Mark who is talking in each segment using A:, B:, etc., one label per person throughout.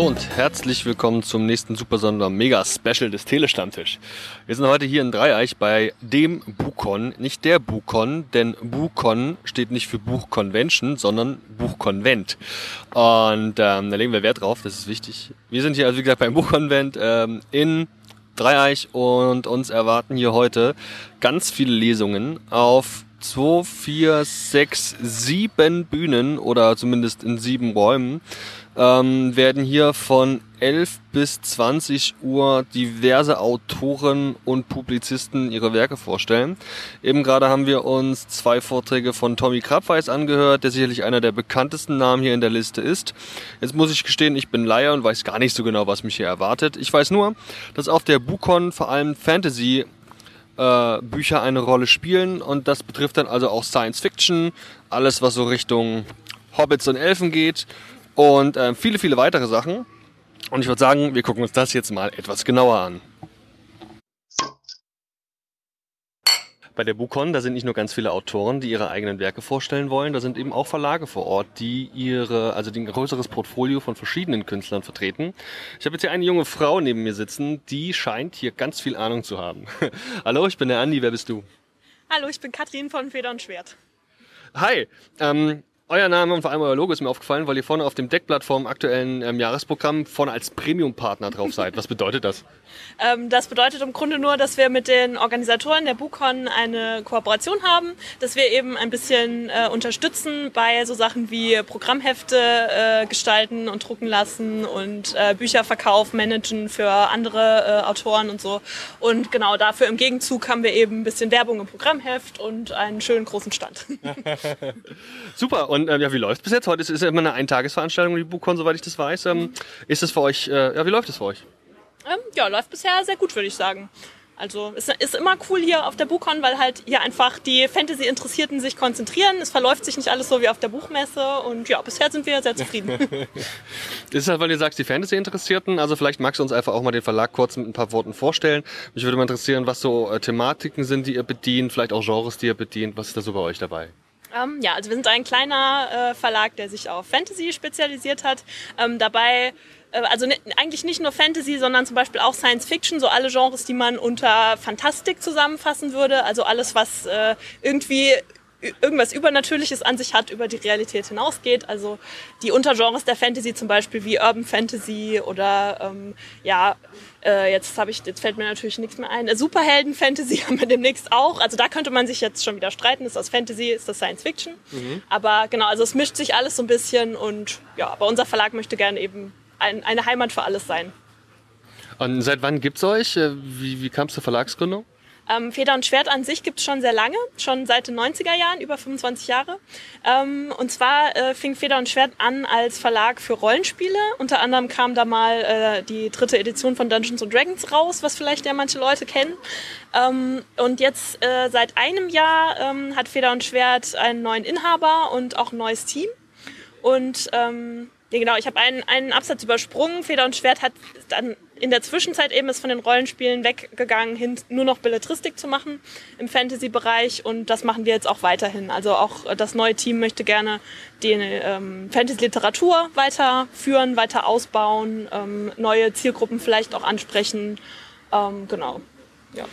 A: Hallo und herzlich willkommen zum nächsten Super Sonder Mega Special des Telestammtisch. Wir sind heute hier in Dreieich bei dem Buchcon, nicht der Buchcon, denn Buchcon steht nicht für Buchconvention, sondern Buchkonvent. Und ähm, da legen wir Wert drauf, das ist wichtig. Wir sind hier also wie gesagt beim Buchkonvent ähm, in Dreieich und uns erwarten hier heute ganz viele Lesungen auf zwei, vier, sechs, sieben Bühnen oder zumindest in sieben Räumen ähm, werden hier von 11 bis 20 Uhr diverse Autoren und Publizisten ihre Werke vorstellen. Eben gerade haben wir uns zwei Vorträge von Tommy Krabweis angehört, der sicherlich einer der bekanntesten Namen hier in der Liste ist. Jetzt muss ich gestehen, ich bin Laie und weiß gar nicht so genau, was mich hier erwartet. Ich weiß nur, dass auf der Bukon vor allem Fantasy äh, Bücher eine Rolle spielen und das betrifft dann also auch Science Fiction, alles was so Richtung Hobbits und Elfen geht und äh, viele, viele weitere Sachen. Und ich würde sagen, wir gucken uns das jetzt mal etwas genauer an. Bei der Bukon, da sind nicht nur ganz viele Autoren, die ihre eigenen Werke vorstellen wollen, da sind eben auch Verlage vor Ort, die ihre, also ein größeres Portfolio von verschiedenen Künstlern vertreten. Ich habe jetzt hier eine junge Frau neben mir sitzen, die scheint hier ganz viel Ahnung zu haben. Hallo, ich bin der Andi, wer bist du?
B: Hallo, ich bin Katrin von Feder und Schwert.
A: Hi, ähm, euer Name und vor allem euer Logo ist mir aufgefallen, weil ihr vorne auf dem Deckblatt vom aktuellen ähm, Jahresprogramm vorne als Premium-Partner drauf seid. Was bedeutet das?
B: Ähm, das bedeutet im Grunde nur, dass wir mit den Organisatoren der BuCon eine Kooperation haben, dass wir eben ein bisschen äh, unterstützen bei so Sachen wie Programmhefte äh, gestalten und drucken lassen und äh, Bücherverkauf managen für andere äh, Autoren und so. Und genau dafür im Gegenzug haben wir eben ein bisschen Werbung im Programmheft und einen schönen großen Stand.
A: Super. Und und äh, ja, wie läuft es bis jetzt? Heute ist, ist ja immer eine Eintagesveranstaltung, die BuchCon, soweit ich das weiß. Ähm, ist es für euch, äh, ja, wie läuft es für euch?
B: Ähm, ja, läuft bisher sehr gut, würde ich sagen. Also es ist immer cool hier auf der BuchCon, weil halt hier einfach die Fantasy-Interessierten sich konzentrieren. Es verläuft sich nicht alles so wie auf der Buchmesse und ja, bisher sind wir sehr zufrieden.
A: ist halt, weil ihr sagst, die Fantasy-Interessierten, also vielleicht magst du uns einfach auch mal den Verlag kurz mit ein paar Worten vorstellen. Mich würde mal interessieren, was so äh, Thematiken sind, die ihr bedient, vielleicht auch Genres, die ihr bedient. Was ist da so bei euch dabei?
B: Ähm, ja, also wir sind ein kleiner äh, Verlag, der sich auf Fantasy spezialisiert hat. Ähm, dabei äh, also eigentlich nicht nur Fantasy, sondern zum Beispiel auch Science Fiction, so alle Genres, die man unter Fantastik zusammenfassen würde. Also alles, was äh, irgendwie irgendwas Übernatürliches an sich hat, über die Realität hinausgeht. Also die Untergenres der Fantasy zum Beispiel wie Urban Fantasy oder ähm, ja, äh, jetzt habe ich, jetzt fällt mir natürlich nichts mehr ein. Äh, Superhelden-Fantasy haben wir demnächst auch. Also da könnte man sich jetzt schon wieder streiten. Ist das Fantasy, ist das Science Fiction? Mhm. Aber genau, also es mischt sich alles so ein bisschen und ja, aber unser Verlag möchte gerne eben ein, eine Heimat für alles sein.
A: Und seit wann gibt's euch? Äh, wie, wie kam es zur Verlagsgründung?
B: Ähm, Feder und Schwert an sich gibt es schon sehr lange, schon seit den 90er Jahren, über 25 Jahre. Ähm, und zwar äh, fing Feder und Schwert an als Verlag für Rollenspiele. Unter anderem kam da mal äh, die dritte Edition von Dungeons and Dragons raus, was vielleicht ja manche Leute kennen. Ähm, und jetzt äh, seit einem Jahr ähm, hat Feder und Schwert einen neuen Inhaber und auch ein neues Team. Und ähm, ja, genau, ich habe einen, einen Absatz übersprungen. Feder und Schwert hat dann in der Zwischenzeit eben ist von den Rollenspielen weggegangen, hin nur noch Belletristik zu machen im Fantasy-Bereich und das machen wir jetzt auch weiterhin. Also auch das neue Team möchte gerne die ähm, Fantasy-Literatur weiterführen, weiter ausbauen, ähm, neue Zielgruppen vielleicht auch ansprechen. Ähm, genau, ja.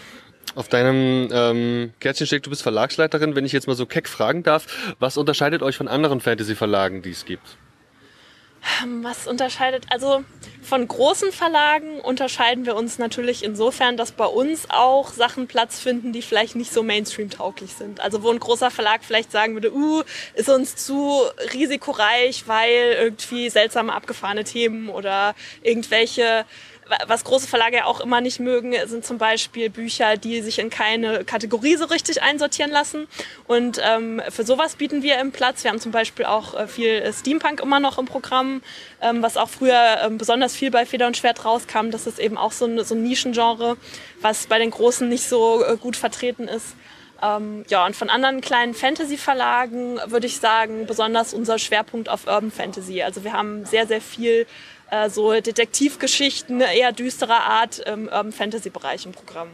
A: Auf deinem ähm, Kärtchen steht, du bist Verlagsleiterin. Wenn ich jetzt mal so keck fragen darf, was unterscheidet euch von anderen Fantasy-Verlagen, die es gibt?
B: Ähm, was unterscheidet? Also von großen Verlagen unterscheiden wir uns natürlich insofern, dass bei uns auch Sachen Platz finden, die vielleicht nicht so Mainstream-tauglich sind. Also wo ein großer Verlag vielleicht sagen würde, uh, ist uns zu risikoreich, weil irgendwie seltsame abgefahrene Themen oder irgendwelche was große Verlage ja auch immer nicht mögen, sind zum Beispiel Bücher, die sich in keine Kategorie so richtig einsortieren lassen. Und ähm, für sowas bieten wir im Platz. Wir haben zum Beispiel auch äh, viel Steampunk immer noch im Programm, ähm, was auch früher ähm, besonders viel bei Feder und Schwert rauskam. Das ist eben auch so ein, so ein Nischengenre, was bei den Großen nicht so äh, gut vertreten ist. Ähm, ja, und von anderen kleinen Fantasy-Verlagen würde ich sagen, besonders unser Schwerpunkt auf Urban Fantasy. Also wir haben sehr, sehr viel äh, so Detektivgeschichten eher düsterer Art im Urban Fantasy Bereich im Programm.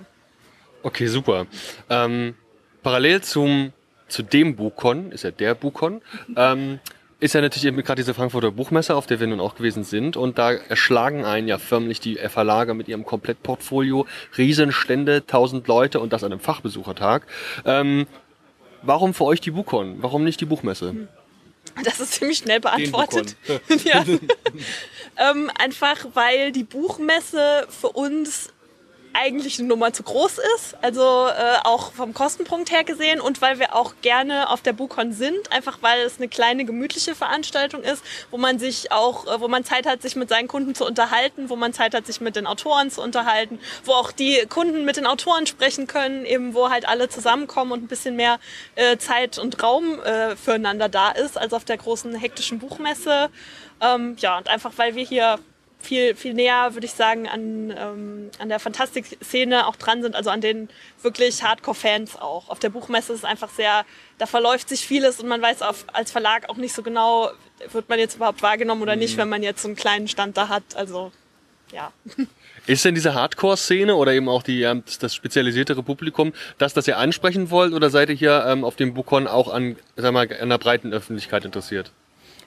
A: Okay, super. Ähm, parallel zum zu dem Bukon, ist ja der Bukon, ähm, ist ja natürlich eben gerade diese Frankfurter Buchmesse, auf der wir nun auch gewesen sind. Und da erschlagen einen ja förmlich die Verlage mit ihrem Komplettportfolio. Riesenstände, tausend Leute und das an einem Fachbesuchertag. Ähm, warum für euch die Buchcon? Warum nicht die Buchmesse?
B: Das ist ziemlich schnell beantwortet. ja. ähm, einfach weil die Buchmesse für uns eigentlich eine Nummer zu groß ist, also äh, auch vom Kostenpunkt her gesehen und weil wir auch gerne auf der Buchcon sind, einfach weil es eine kleine gemütliche Veranstaltung ist, wo man sich auch, äh, wo man Zeit hat, sich mit seinen Kunden zu unterhalten, wo man Zeit hat, sich mit den Autoren zu unterhalten, wo auch die Kunden mit den Autoren sprechen können, eben wo halt alle zusammenkommen und ein bisschen mehr äh, Zeit und Raum äh, füreinander da ist, als auf der großen hektischen Buchmesse. Ähm, ja, und einfach weil wir hier viel, viel näher, würde ich sagen, an, ähm, an der Fantastik-Szene auch dran sind, also an den wirklich Hardcore-Fans auch. Auf der Buchmesse ist es einfach sehr, da verläuft sich vieles und man weiß auf, als Verlag auch nicht so genau, wird man jetzt überhaupt wahrgenommen oder nicht, mhm. wenn man jetzt so einen kleinen Stand da hat. Also, ja.
A: Ist denn diese Hardcore-Szene oder eben auch die, ähm, das spezialisiertere Publikum, das, das ihr ansprechen wollt, oder seid ihr hier ähm, auf dem Bukon auch an, sag mal, an einer breiten Öffentlichkeit interessiert?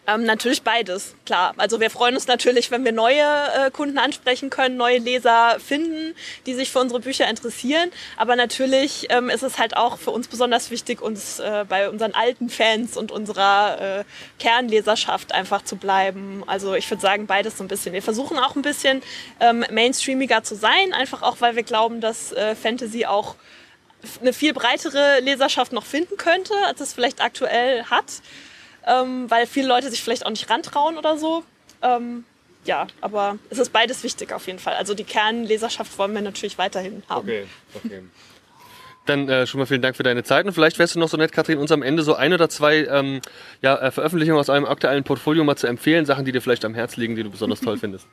B: Ähm, natürlich beides, klar. Also wir freuen uns natürlich, wenn wir neue äh, Kunden ansprechen können, neue Leser finden, die sich für unsere Bücher interessieren. Aber natürlich ähm, ist es halt auch für uns besonders wichtig, uns äh, bei unseren alten Fans und unserer äh, Kernleserschaft einfach zu bleiben. Also ich würde sagen, beides so ein bisschen. Wir versuchen auch ein bisschen ähm, mainstreamiger zu sein, einfach auch, weil wir glauben, dass äh, Fantasy auch eine viel breitere Leserschaft noch finden könnte, als es vielleicht aktuell hat ähm, weil viele Leute sich vielleicht auch nicht rantrauen oder so. Ähm, ja, aber es ist beides wichtig auf jeden Fall. Also die Kernleserschaft wollen wir natürlich weiterhin haben. Okay, okay.
A: Dann äh, schon mal vielen Dank für deine Zeit und vielleicht wärst du noch so nett, Kathrin, uns am Ende so ein oder zwei ähm, ja, äh, Veröffentlichungen aus einem aktuellen Portfolio mal zu empfehlen, Sachen, die dir vielleicht am Herzen liegen, die du besonders toll findest.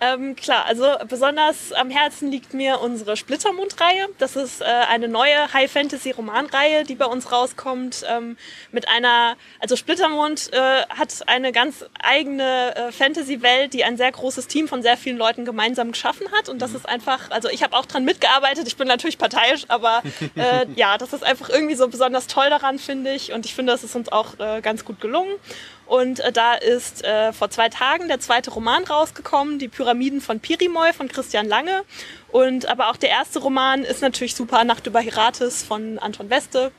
B: Ähm, klar, also besonders am Herzen liegt mir unsere Splittermund-Reihe. Das ist äh, eine neue High-Fantasy-Romanreihe, die bei uns rauskommt. Ähm, mit einer, also Splittermund äh, hat eine ganz eigene äh, Fantasy-Welt, die ein sehr großes Team von sehr vielen Leuten gemeinsam geschaffen hat. Und das mhm. ist einfach, also ich habe auch dran mitgearbeitet. Ich bin natürlich parteiisch, aber äh, ja, das ist einfach irgendwie so besonders toll daran, finde ich. Und ich finde, das ist uns auch äh, ganz gut gelungen. Und äh, da ist äh, vor zwei Tagen der zweite Roman rausgekommen, Die Pyramiden von Pirimoy von Christian Lange. Und aber auch der erste Roman ist natürlich super, Nacht über Herates von Anton Weste.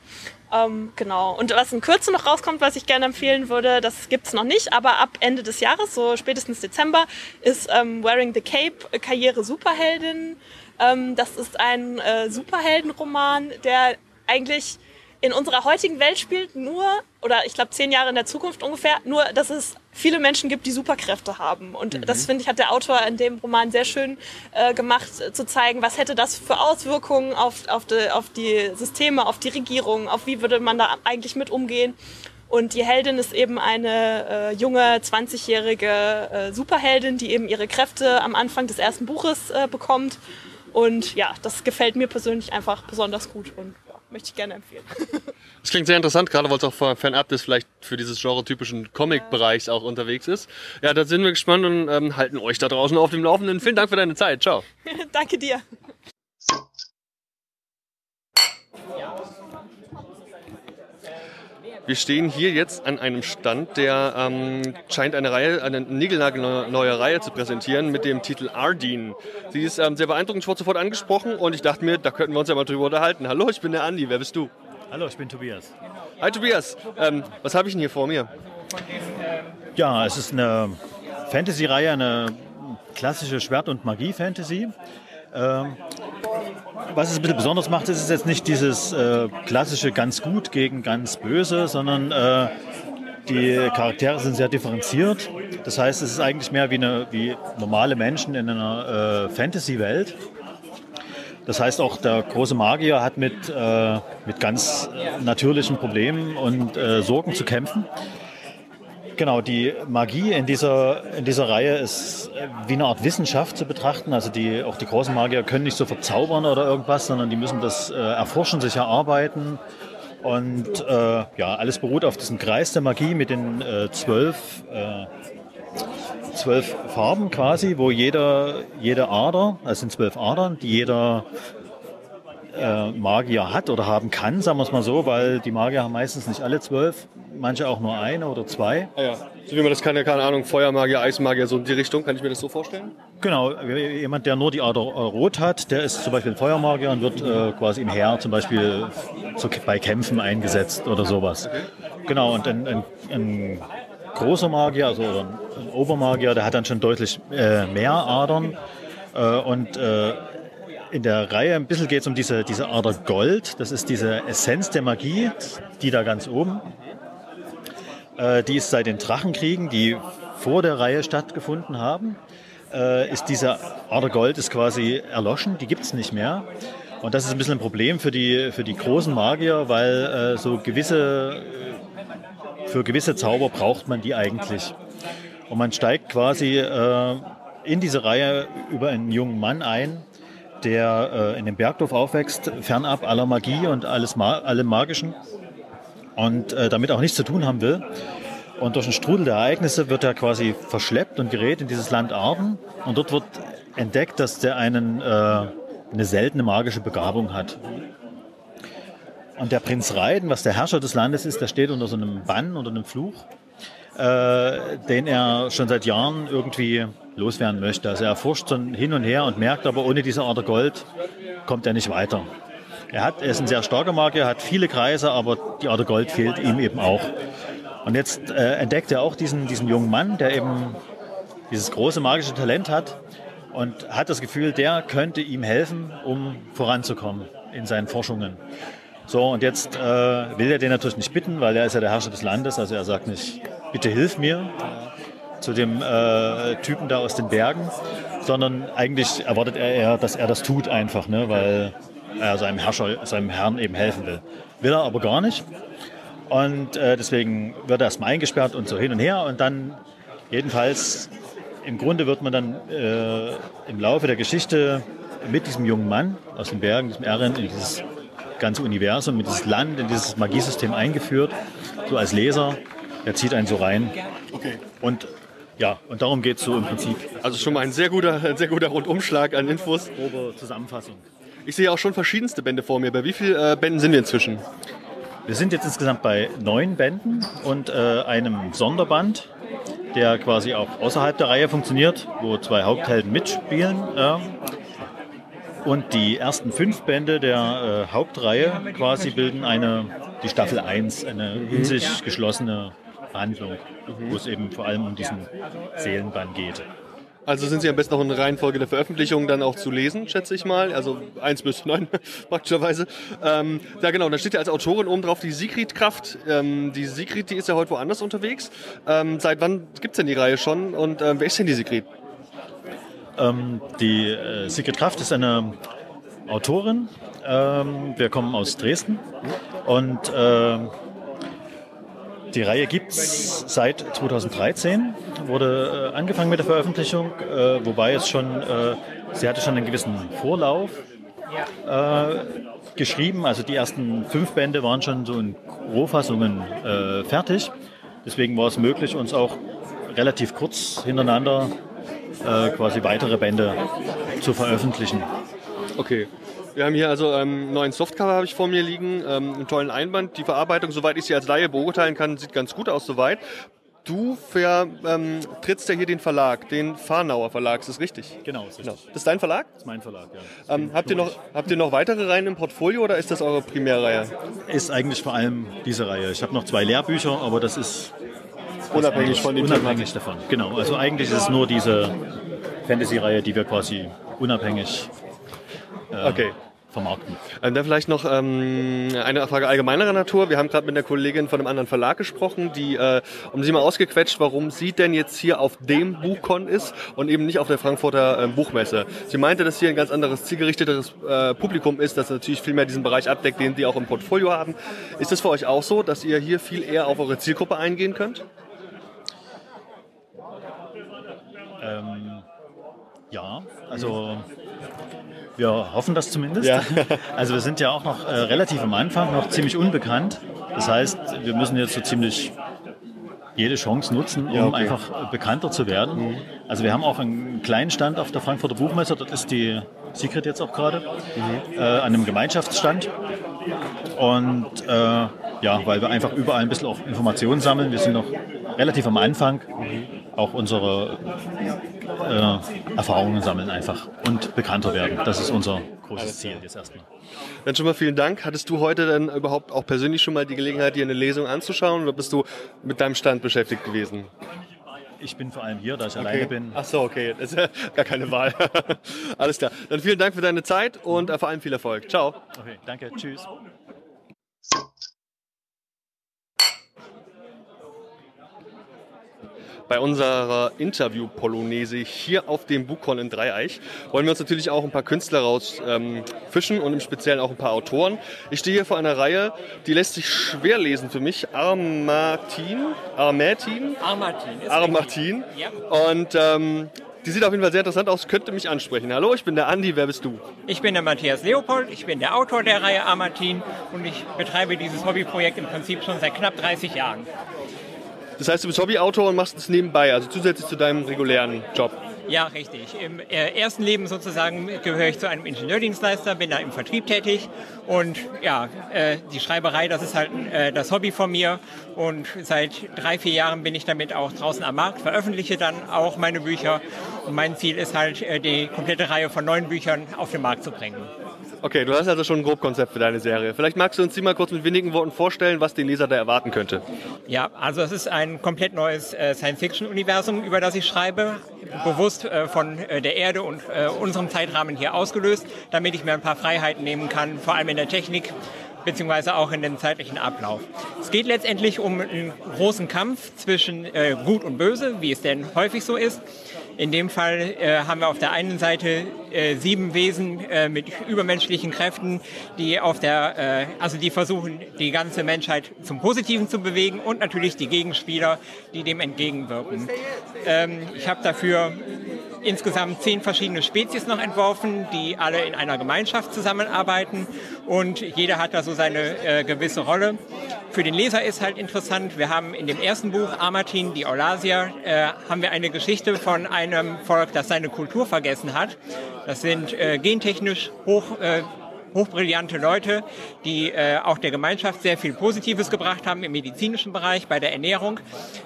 B: Ähm, genau. Und was in Kürze noch rauskommt, was ich gerne empfehlen würde, das gibt's noch nicht, aber ab Ende des Jahres, so spätestens Dezember, ist ähm, Wearing the Cape Karriere Superheldin. Ähm, das ist ein äh, Superheldenroman, der eigentlich in unserer heutigen Welt spielt, nur, oder ich glaube zehn Jahre in der Zukunft ungefähr, nur, dass es viele Menschen gibt, die Superkräfte haben. Und mhm. das, finde ich, hat der Autor in dem Roman sehr schön äh, gemacht, äh, zu zeigen, was hätte das für Auswirkungen auf, auf, die, auf die Systeme, auf die Regierung, auf wie würde man da eigentlich mit umgehen. Und die Heldin ist eben eine äh, junge, 20-jährige äh, Superheldin, die eben ihre Kräfte am Anfang des ersten Buches äh, bekommt. Und ja, das gefällt mir persönlich einfach besonders gut. Und möchte ich gerne empfehlen.
A: Das klingt sehr interessant, gerade weil es auch fernab des vielleicht für dieses genre-typischen Comic-Bereichs auch unterwegs ist. Ja, da sind wir gespannt und ähm, halten euch da draußen auf dem Laufenden. Vielen Dank für deine Zeit. Ciao.
B: Danke dir.
A: Wir stehen hier jetzt an einem Stand, der ähm, scheint eine Reihe, eine niegelnagelneue Reihe zu präsentieren mit dem Titel Ardeen. Sie ist ähm, sehr beeindruckend, ich wurde sofort angesprochen und ich dachte mir, da könnten wir uns ja mal drüber unterhalten. Hallo, ich bin der Andi, wer bist du?
C: Hallo, ich bin Tobias.
A: Hi Tobias, ähm, was habe ich denn hier vor mir?
C: Ja, es ist eine Fantasy-Reihe, eine klassische Schwert- und Magie-Fantasy. Was es ein bisschen besonders macht, ist es jetzt nicht dieses äh, klassische ganz gut gegen ganz böse, sondern äh, die Charaktere sind sehr differenziert. Das heißt, es ist eigentlich mehr wie, eine, wie normale Menschen in einer äh, Fantasy-Welt. Das heißt, auch der große Magier hat mit, äh, mit ganz natürlichen Problemen und äh, Sorgen zu kämpfen. Genau, die Magie in dieser, in dieser Reihe ist äh, wie eine Art Wissenschaft zu betrachten. Also die, auch die großen Magier können nicht so verzaubern oder irgendwas, sondern die müssen das äh, erforschen, sich erarbeiten. Und äh, ja, alles beruht auf diesem Kreis der Magie mit den äh, zwölf, äh, zwölf Farben quasi, wo jeder, jede Ader, also sind zwölf Adern, die jeder äh, Magier hat oder haben kann, sagen wir es mal so, weil die Magier haben meistens nicht alle zwölf, manche auch nur eine oder zwei.
A: Ah ja, so wie man das kann, keine Ahnung, Feuermagier, Eismagier, so in die Richtung, kann ich mir das so vorstellen?
C: Genau, jemand, der nur die Ader Rot hat, der ist zum Beispiel ein Feuermagier und wird äh, quasi im Heer zum Beispiel zu, bei Kämpfen eingesetzt oder sowas. Okay. Genau, und ein, ein, ein großer Magier, also ein Obermagier, der hat dann schon deutlich äh, mehr Adern. Äh, und äh, in der Reihe ein bisschen geht es um diese, diese Ader Gold. Das ist diese Essenz der Magie, die da ganz oben. Äh, die ist seit den Drachenkriegen, die vor der Reihe stattgefunden haben, äh, ist diese Ader Gold ist quasi erloschen. Die gibt es nicht mehr. Und das ist ein bisschen ein Problem für die, für die großen Magier, weil äh, so gewisse für gewisse Zauber braucht man die eigentlich. Und man steigt quasi in diese Reihe über einen jungen Mann ein, der in dem Bergdorf aufwächst, fernab aller Magie und alles allem Magischen und äh, damit auch nichts zu tun haben will. Und durch einen Strudel der Ereignisse wird er quasi verschleppt und gerät in dieses Land Arden. Und dort wird entdeckt, dass der einen, äh, eine seltene magische Begabung hat. Und der Prinz Reiden, was der Herrscher des Landes ist, der steht unter so einem Bann, unter einem Fluch, äh, den er schon seit Jahren irgendwie loswerden möchte. Also er forscht so hin und her und merkt aber, ohne diese Art Gold kommt er nicht weiter. Er, hat, er ist ein sehr starker Magier, hat viele Kreise, aber die Art Gold fehlt ihm eben auch. Und jetzt äh, entdeckt er auch diesen, diesen jungen Mann, der eben dieses große magische Talent hat und hat das Gefühl, der könnte ihm helfen, um voranzukommen in seinen Forschungen. So, und jetzt äh, will er den natürlich nicht bitten, weil er ist ja der Herrscher des Landes. Also er sagt nicht, bitte hilf mir zu dem äh, Typen da aus den Bergen, sondern eigentlich erwartet er eher, dass er das tut einfach, ne, weil er seinem Herrscher, seinem Herrn eben helfen will. Will er aber gar nicht. Und äh, deswegen wird er erstmal eingesperrt und so hin und her. Und dann, jedenfalls, im Grunde wird man dann äh, im Laufe der Geschichte mit diesem jungen Mann aus den Bergen, diesem Erin, in dieses ganze Universum, mit dieses Land, in dieses Magiesystem eingeführt, so als Leser. Er zieht einen so rein. Okay. Und ja, und darum geht es so im Prinzip.
A: Also schon mal ein sehr guter, ein sehr guter Rundumschlag an Infos.
C: Grobe Zusammenfassung.
A: Ich sehe auch schon verschiedenste Bände vor mir. Bei wie vielen äh, Bänden sind wir inzwischen?
C: Wir sind jetzt insgesamt bei neun Bänden und äh, einem Sonderband, der quasi auch außerhalb der Reihe funktioniert, wo zwei Haupthelden mitspielen. Äh, und die ersten fünf Bände der äh, Hauptreihe quasi bilden eine, die Staffel 1, eine in sich geschlossene Handlung, wo es eben vor allem um diesen Seelenbann geht.
A: Also sind sie am besten noch in Reihenfolge der Veröffentlichung dann auch zu lesen, schätze ich mal. Also 1 bis 9 praktischerweise. Ähm, ja genau, da steht ja als Autorin oben drauf die Sigrid-Kraft. Ähm, die Sigrid, die ist ja heute woanders unterwegs. Ähm, seit wann gibt es denn die Reihe schon und ähm, wer ist denn die Sigrid?
C: Ähm, die äh, Sigrid Kraft ist eine Autorin. Ähm, wir kommen aus Dresden und äh, die Reihe gibt es seit 2013, wurde äh, angefangen mit der Veröffentlichung, äh, wobei es schon, äh, sie hatte schon einen gewissen Vorlauf äh, geschrieben. Also die ersten fünf Bände waren schon so in Rohfassungen äh, fertig. Deswegen war es möglich, uns auch relativ kurz hintereinander äh, quasi weitere Bände zu veröffentlichen.
A: Okay. Wir haben hier also einen ähm, neuen Softcover habe ich vor mir liegen, ähm, einen tollen Einband. Die Verarbeitung, soweit ich sie als Laie beurteilen kann, sieht ganz gut aus soweit. Du vertrittst ähm, ja hier den Verlag, den Farnauer Verlag, ist das richtig?
C: Genau, ist
A: richtig. Genau. Das ist dein Verlag?
C: Das ist mein Verlag, ja.
A: Ähm, habt, ihr noch, habt ihr noch weitere Reihen im Portfolio oder ist das eure Primärreihe?
C: Ist eigentlich vor allem diese Reihe. Ich habe noch zwei Lehrbücher, aber das ist
A: Unabhängig von dem
C: Unabhängig davon, genau. Also eigentlich ist es nur diese Fantasy-Reihe, die wir quasi unabhängig äh, okay. Vermarkten.
A: Ähm, dann vielleicht noch ähm, eine Frage allgemeinerer Natur. Wir haben gerade mit einer Kollegin von einem anderen Verlag gesprochen, die äh, um sie mal ausgequetscht, warum sie denn jetzt hier auf dem Buchcon ist und eben nicht auf der Frankfurter äh, Buchmesse. Sie meinte, dass hier ein ganz anderes zielgerichteteres äh, Publikum ist, das natürlich viel mehr diesen Bereich abdeckt, den sie auch im Portfolio haben. Ist es für euch auch so, dass ihr hier viel eher auf eure Zielgruppe eingehen könnt?
C: Ähm, ja, also wir hoffen das zumindest. Ja. Also wir sind ja auch noch äh, relativ am Anfang, noch ziemlich unbekannt. Das heißt, wir müssen jetzt so ziemlich jede Chance nutzen, um ja, okay. einfach bekannter zu werden. Mhm. Also wir haben auch einen kleinen Stand auf der Frankfurter Buchmesse. Dort ist die Secret jetzt auch gerade, mhm. äh, an einem Gemeinschaftsstand. Und äh, ja, weil wir einfach überall ein bisschen auch Informationen sammeln. Wir sind noch relativ am Anfang. Auch unsere äh, Erfahrungen sammeln einfach und bekannter werden. Das ist unser großes Ziel jetzt erstmal.
A: Dann schon mal vielen Dank. Hattest du heute dann überhaupt auch persönlich schon mal die Gelegenheit, dir eine Lesung anzuschauen oder bist du mit deinem Stand beschäftigt gewesen?
C: Ich bin vor allem hier, da ich
A: okay.
C: alleine bin.
A: Ach so, okay. Das ist ja gar keine Wahl. Alles klar. Dann vielen Dank für deine Zeit und äh, vor allem viel Erfolg. Ciao.
C: Okay, danke. Tschüss.
A: Bei unserer Interview-Polonaise hier auf dem Bukon in Dreieich wollen wir uns natürlich auch ein paar Künstler rausfischen ähm, und im Speziellen auch ein paar Autoren. Ich stehe hier vor einer Reihe, die lässt sich schwer lesen für mich. Armartin? Armartin?
D: Armartin.
A: Armartin. Ja. Und ähm, die sieht auf jeden Fall sehr interessant aus, könnte mich ansprechen. Hallo, ich bin der Andi, wer bist du?
D: Ich bin der Matthias Leopold, ich bin der Autor der Reihe Armartin und ich betreibe dieses Hobbyprojekt im Prinzip schon seit knapp 30 Jahren.
A: Das heißt, du bist Hobbyautor und machst es nebenbei, also zusätzlich zu deinem regulären Job.
D: Ja, richtig. Im äh, ersten Leben sozusagen gehöre ich zu einem Ingenieurdienstleister, bin da im Vertrieb tätig und ja, äh, die Schreiberei, das ist halt äh, das Hobby von mir und seit drei, vier Jahren bin ich damit auch draußen am Markt, veröffentliche dann auch meine Bücher und mein Ziel ist halt, die komplette Reihe von neuen Büchern auf den Markt zu bringen.
A: Okay, du hast also schon ein Grobkonzept für deine Serie. Vielleicht magst du uns die mal kurz mit wenigen Worten vorstellen, was den Leser da erwarten könnte.
D: Ja, also es ist ein komplett neues äh, Science-Fiction-Universum, über das ich schreibe, bewusst äh, von äh, der Erde und unserem Zeitrahmen hier ausgelöst, damit ich mir ein paar Freiheiten nehmen kann, vor allem in der Technik beziehungsweise auch in den zeitlichen Ablauf. Es geht letztendlich um einen großen Kampf zwischen Gut und Böse, wie es denn häufig so ist. In dem Fall äh, haben wir auf der einen Seite äh, sieben Wesen äh, mit übermenschlichen Kräften, die auf der, äh, also die versuchen, die ganze Menschheit zum Positiven zu bewegen und natürlich die Gegenspieler, die dem entgegenwirken. Ähm, ich habe dafür insgesamt zehn verschiedene Spezies noch entworfen, die alle in einer Gemeinschaft zusammenarbeiten und jeder hat da so seine äh, gewisse Rolle. Für den Leser ist halt interessant, wir haben in dem ersten Buch Amartin, die Eulasia, äh, haben wir eine Geschichte von einem Volk, das seine Kultur vergessen hat. Das sind äh, gentechnisch hoch äh, hochbrillante Leute, die äh, auch der Gemeinschaft sehr viel Positives gebracht haben im medizinischen Bereich, bei der Ernährung.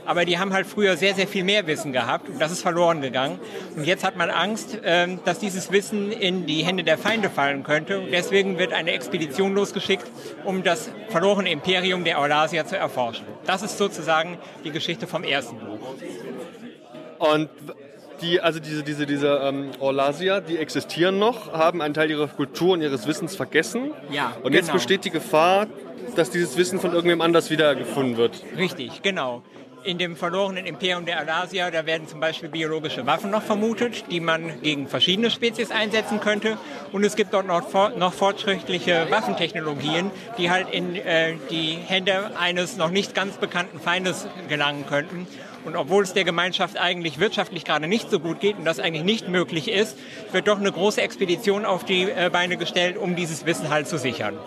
D: Aber die haben halt früher sehr, sehr viel mehr Wissen gehabt und das ist verloren gegangen. Und jetzt hat man Angst, äh, dass dieses Wissen in die Hände der Feinde fallen könnte. Und deswegen wird eine Expedition losgeschickt, um das verlorene Imperium der Eulasia zu erforschen. Das ist sozusagen die Geschichte vom ersten Buch.
A: Und die, also diese, diese, diese ähm, Orlasia, die existieren noch, haben einen Teil ihrer Kultur und ihres Wissens vergessen.
D: Ja,
A: Und jetzt genau. besteht die Gefahr, dass dieses Wissen von irgendwem anders wiedergefunden wird.
D: Richtig, genau. In dem verlorenen Imperium der Alasia, da werden zum Beispiel biologische Waffen noch vermutet, die man gegen verschiedene Spezies einsetzen könnte. Und es gibt dort noch, noch fortschrittliche Waffentechnologien, die halt in äh, die Hände eines noch nicht ganz bekannten Feindes gelangen könnten. Und obwohl es der Gemeinschaft eigentlich wirtschaftlich gerade nicht so gut geht und das eigentlich nicht möglich ist, wird doch eine große Expedition auf die äh, Beine gestellt, um dieses Wissen halt zu sichern.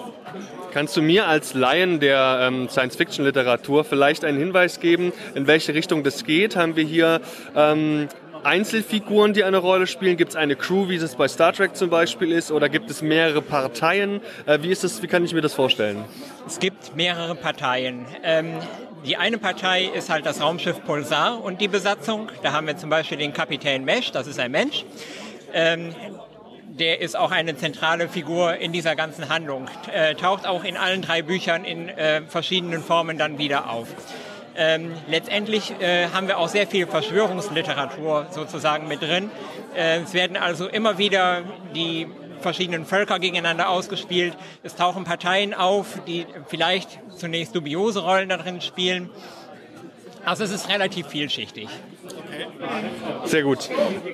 A: Kannst du mir als Laien der ähm, Science-Fiction-Literatur vielleicht einen Hinweis geben, in welche Richtung das geht? Haben wir hier ähm, Einzelfiguren, die eine Rolle spielen? Gibt es eine Crew, wie es bei Star Trek zum Beispiel ist? Oder gibt es mehrere Parteien? Äh, wie, ist das, wie kann ich mir das vorstellen?
D: Es gibt mehrere Parteien. Ähm, die eine Partei ist halt das Raumschiff Pulsar und die Besatzung. Da haben wir zum Beispiel den Kapitän Mesh, das ist ein Mensch. Ähm, der ist auch eine zentrale Figur in dieser ganzen Handlung. Äh, taucht auch in allen drei Büchern in äh, verschiedenen Formen dann wieder auf. Ähm, letztendlich äh, haben wir auch sehr viel Verschwörungsliteratur sozusagen mit drin. Äh, es werden also immer wieder die verschiedenen Völker gegeneinander ausgespielt. Es tauchen Parteien auf, die vielleicht zunächst dubiose Rollen darin spielen. Also es ist relativ vielschichtig.
A: Sehr gut.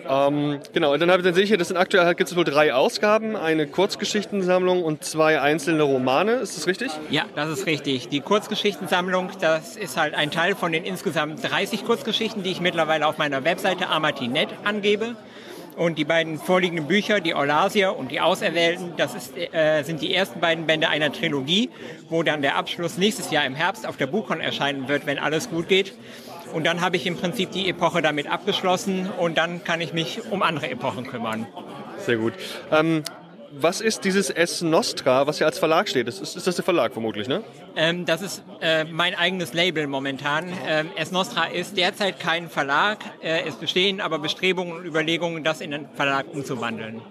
A: Ähm, genau, und dann, habe, dann sehe ich hier, das sind aktuell gibt es wohl drei Ausgaben, eine Kurzgeschichtensammlung und zwei einzelne Romane. Ist das richtig?
D: Ja, das ist richtig. Die Kurzgeschichtensammlung, das ist halt ein Teil von den insgesamt 30 Kurzgeschichten, die ich mittlerweile auf meiner Webseite amati.net angebe. Und die beiden vorliegenden Bücher, die Eulasia und die Auserwählten, das ist, äh, sind die ersten beiden Bände einer Trilogie, wo dann der Abschluss nächstes Jahr im Herbst auf der Buchcon erscheinen wird, wenn alles gut geht. Und dann habe ich im Prinzip die Epoche damit abgeschlossen und dann kann ich mich um andere Epochen kümmern.
A: Sehr gut. Ähm, was ist dieses S Nostra, was hier als Verlag steht? Ist, ist das der Verlag vermutlich, ne?
D: Ähm, das ist äh, mein eigenes Label momentan. Ähm, S Nostra ist derzeit kein Verlag. Äh, es bestehen aber Bestrebungen und Überlegungen, das in einen Verlag umzuwandeln.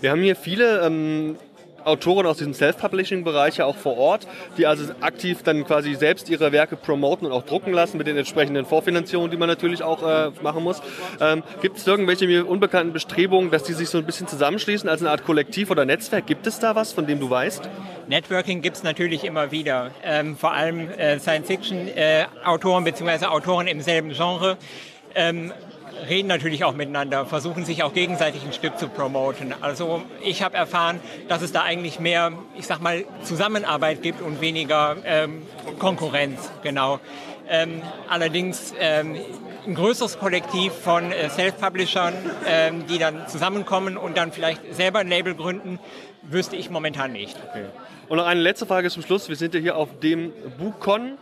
A: Wir haben hier viele ähm, Autoren aus diesem Self-Publishing-Bereich ja auch vor Ort, die also aktiv dann quasi selbst ihre Werke promoten und auch drucken lassen mit den entsprechenden Vorfinanzierungen, die man natürlich auch äh, machen muss. Ähm, gibt es irgendwelche mir unbekannten Bestrebungen, dass die sich so ein bisschen zusammenschließen als eine Art Kollektiv oder Netzwerk? Gibt es da was, von dem du weißt?
D: Networking gibt es natürlich immer wieder. Ähm, vor allem äh, Science-Fiction-Autoren äh, bzw. Autoren im selben Genre. Ähm, reden natürlich auch miteinander, versuchen sich auch gegenseitig ein Stück zu promoten. Also ich habe erfahren, dass es da eigentlich mehr, ich sag mal, Zusammenarbeit gibt und weniger ähm, Konkurrenz, genau. Ähm, allerdings ähm, ein größeres Kollektiv von äh, Self-Publishern, ähm, die dann zusammenkommen und dann vielleicht selber ein Label gründen, wüsste ich momentan nicht. Okay.
A: Und noch eine letzte Frage zum Schluss. Wir sind ja hier auf dem BuchCon.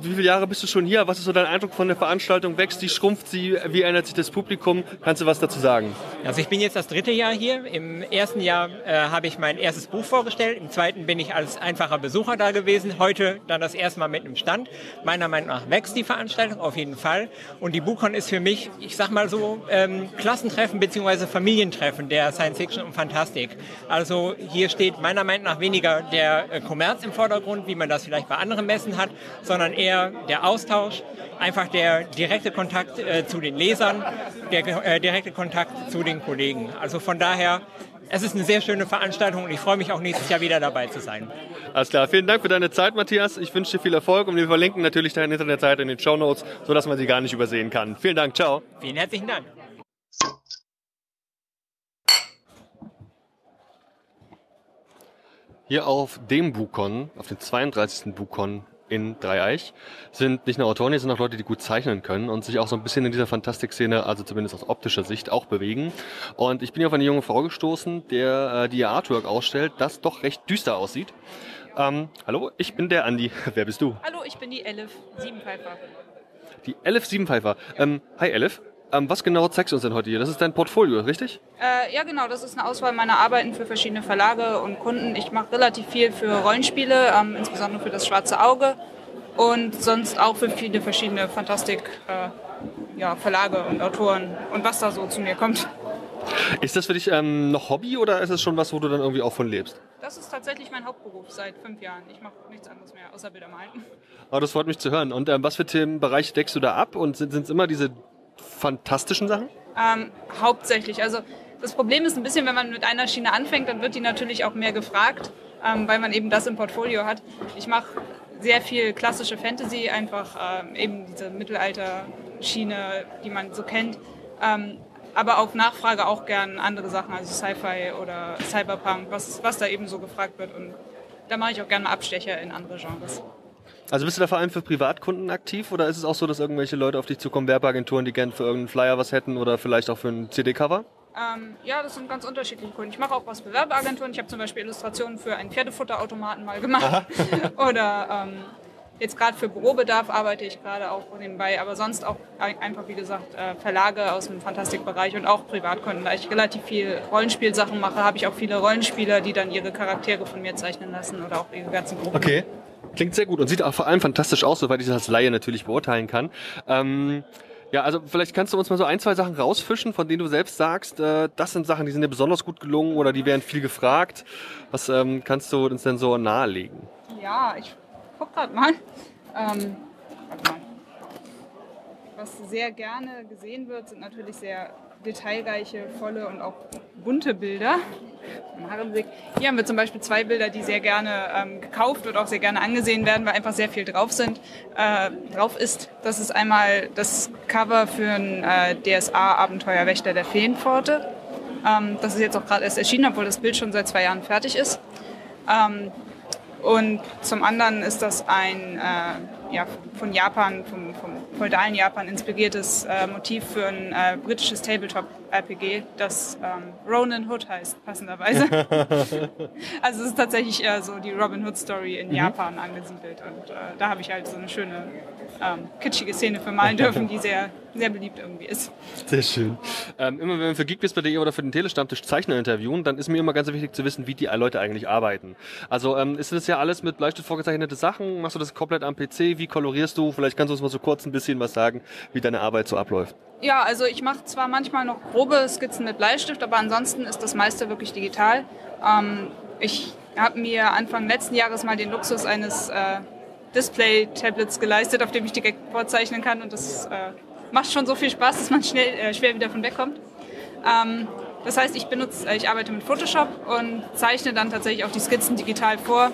A: Wie viele Jahre bist du schon hier? Was ist so dein Eindruck von der Veranstaltung? Wächst sie, schrumpft sie? Wie ändert sich das Publikum? Kannst du was dazu sagen?
D: Also ich bin jetzt das dritte Jahr hier. Im ersten Jahr äh, habe ich mein erstes Buch vorgestellt. Im zweiten bin ich als einfacher Besucher da gewesen. Heute dann das erste Mal mit einem Stand. Meiner Meinung nach wächst die Veranstaltung auf jeden Fall. Und die BuchCon ist für mich, ich sag mal so, ähm, Klassentreffen bzw. Familientreffen der Science Fiction und Fantastik. Also hier steht meiner Meinung nach weniger der äh, Kommerz im Vordergrund, wie man das vielleicht bei anderen Messen hat, sondern eher eher der Austausch, einfach der direkte Kontakt äh, zu den Lesern, der äh, direkte Kontakt zu den Kollegen. Also von daher, es ist eine sehr schöne Veranstaltung und ich freue mich auch nächstes Jahr wieder dabei zu sein.
A: Alles klar, vielen Dank für deine Zeit, Matthias. Ich wünsche dir viel Erfolg und wir verlinken natürlich deine Internetseite in den Show Notes, sodass man sie gar nicht übersehen kann. Vielen Dank, ciao.
D: Vielen herzlichen Dank.
A: Hier auf dem Bukon, auf dem 32. Bukon in Dreieich sind nicht nur Autoren, hier sind auch Leute, die gut zeichnen können und sich auch so ein bisschen in dieser Fantastik-Szene, also zumindest aus optischer Sicht, auch bewegen. Und ich bin hier auf eine junge Frau gestoßen, der äh, die ihr Artwork ausstellt, das doch recht düster aussieht. Ähm, hallo, ich bin der Andi. Wer bist du?
E: Hallo, ich bin die Elif Siebenpfeifer.
A: Die Elif Siebenpfeifer. Ähm, hi Elif. Ähm, was genau zeigst du uns denn heute hier? Das ist dein Portfolio, richtig?
E: Äh, ja, genau. Das ist eine Auswahl meiner Arbeiten für verschiedene Verlage und Kunden. Ich mache relativ viel für Rollenspiele, ähm, insbesondere für das Schwarze Auge und sonst auch für viele verschiedene Fantastik-Verlage äh, ja, und Autoren und was da so zu mir kommt.
A: Ist das für dich ähm, noch Hobby oder ist es schon was, wo du dann irgendwie auch von lebst?
E: Das ist tatsächlich mein Hauptberuf seit fünf Jahren. Ich mache nichts anderes mehr, außer Bilder malen.
A: Oh, das freut mich zu hören. Und ähm, was für Themenbereiche deckst du da ab? Und sind es immer diese fantastischen Sachen?
E: Ähm, hauptsächlich. Also das Problem ist ein bisschen, wenn man mit einer Schiene anfängt, dann wird die natürlich auch mehr gefragt, ähm, weil man eben das im Portfolio hat. Ich mache sehr viel klassische Fantasy, einfach ähm, eben diese Mittelalter-Schiene, die man so kennt. Ähm, aber auf Nachfrage auch gern andere Sachen, also Sci-Fi oder Cyberpunk, was, was da eben so gefragt wird. Und da mache ich auch gerne Abstecher in andere Genres.
A: Also bist du da vor allem für Privatkunden aktiv oder ist es auch so, dass irgendwelche Leute auf dich zukommen, Werbeagenturen, die gerne für irgendeinen Flyer was hätten oder vielleicht auch für ein CD-Cover?
E: Ähm, ja, das sind ganz unterschiedliche Kunden. Ich mache auch was für Werbeagenturen. Ich habe zum Beispiel Illustrationen für einen Pferdefutterautomaten mal gemacht. Oder ähm, jetzt gerade für Bürobedarf arbeite ich gerade auch nebenbei. Aber sonst auch einfach, wie gesagt, äh, Verlage aus dem Fantastikbereich und auch Privatkunden. Da ich relativ viel Rollenspielsachen mache, habe ich auch viele Rollenspieler, die dann ihre Charaktere von mir zeichnen lassen oder auch ihre ganzen Gruppen.
A: Okay. Klingt sehr gut und sieht auch vor allem fantastisch aus, soweit ich das als Laie natürlich beurteilen kann. Ähm, ja, also vielleicht kannst du uns mal so ein, zwei Sachen rausfischen, von denen du selbst sagst, äh, das sind Sachen, die sind dir besonders gut gelungen oder die werden viel gefragt. Was ähm, kannst du uns denn so nahelegen?
E: Ja, ich guck gerade mal. Ähm, mal. Was sehr gerne gesehen wird, sind natürlich sehr detailreiche, volle und auch bunte Bilder. Hier haben wir zum Beispiel zwei Bilder, die sehr gerne ähm, gekauft und auch sehr gerne angesehen werden, weil einfach sehr viel drauf sind, äh, drauf ist. Das ist einmal das Cover für ein äh, DSA-Abenteuer Wächter der Feenpforte. Ähm, das ist jetzt auch gerade erst erschienen, obwohl das Bild schon seit zwei Jahren fertig ist. Ähm, und zum anderen ist das ein äh, ja, von Japan, vom, vom feudalen Japan inspiriertes äh, Motiv für ein äh, britisches Tabletop-RPG, das ähm, Ronin Hood heißt, passenderweise. also es ist tatsächlich eher so die Robin Hood-Story in mhm. Japan angesiedelt. Und äh, da habe ich halt so eine schöne ähm, kitschige Szene für malen dürfen, die sehr sehr beliebt irgendwie ist.
A: Sehr schön. Ähm, immer wenn wir für geekbiz.de oder für den Telestammtisch Zeichner interviewen, dann ist mir immer ganz wichtig zu wissen, wie die Leute eigentlich arbeiten. Also ähm, ist das ja alles mit Bleistift vorgezeichnete Sachen? Machst du das komplett am PC? Wie kolorierst du? Vielleicht kannst du uns mal so kurz ein bisschen was sagen, wie deine Arbeit so abläuft.
E: Ja, also ich mache zwar manchmal noch grobe Skizzen mit Bleistift, aber ansonsten ist das meiste wirklich digital. Ähm, ich habe mir Anfang letzten Jahres mal den Luxus eines äh, Display-Tablets geleistet, auf dem ich direkt vorzeichnen kann und das äh, macht schon so viel Spaß, dass man schnell, äh, schwer wieder von wegkommt. Ähm, das heißt, ich benutze, äh, ich arbeite mit Photoshop und zeichne dann tatsächlich auch die Skizzen digital vor.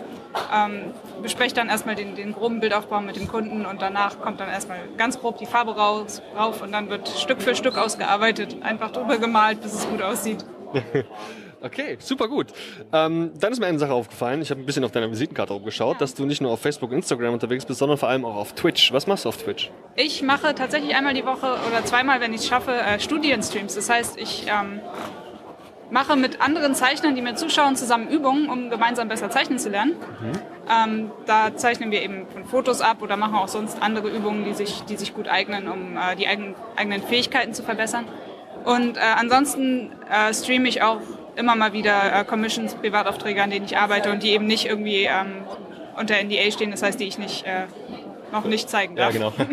E: Ähm, bespreche dann erstmal den, den, groben Bildaufbau mit dem Kunden und danach kommt dann erstmal ganz grob die Farbe raus, rauf und dann wird Stück für Stück ausgearbeitet, einfach drüber gemalt, bis es gut aussieht.
A: Okay, super gut. Ähm, dann ist mir eine Sache aufgefallen. Ich habe ein bisschen auf deiner Visitenkarte rumgeschaut, ja. dass du nicht nur auf Facebook, Instagram unterwegs bist, sondern vor allem auch auf Twitch. Was machst du auf Twitch?
E: Ich mache tatsächlich einmal die Woche oder zweimal, wenn ich es schaffe, äh, Studienstreams. Das heißt, ich ähm, mache mit anderen Zeichnern, die mir zuschauen, zusammen Übungen, um gemeinsam besser zeichnen zu lernen. Mhm. Ähm, da zeichnen wir eben von Fotos ab oder machen auch sonst andere Übungen, die sich, die sich gut eignen, um äh, die eigen, eigenen Fähigkeiten zu verbessern. Und äh, ansonsten äh, streame ich auch immer mal wieder äh, Commissions, Privataufträge, an denen ich arbeite und die eben nicht irgendwie ähm, unter NDA stehen, das heißt, die ich nicht, äh, noch nicht zeigen darf.
A: Ja, genau.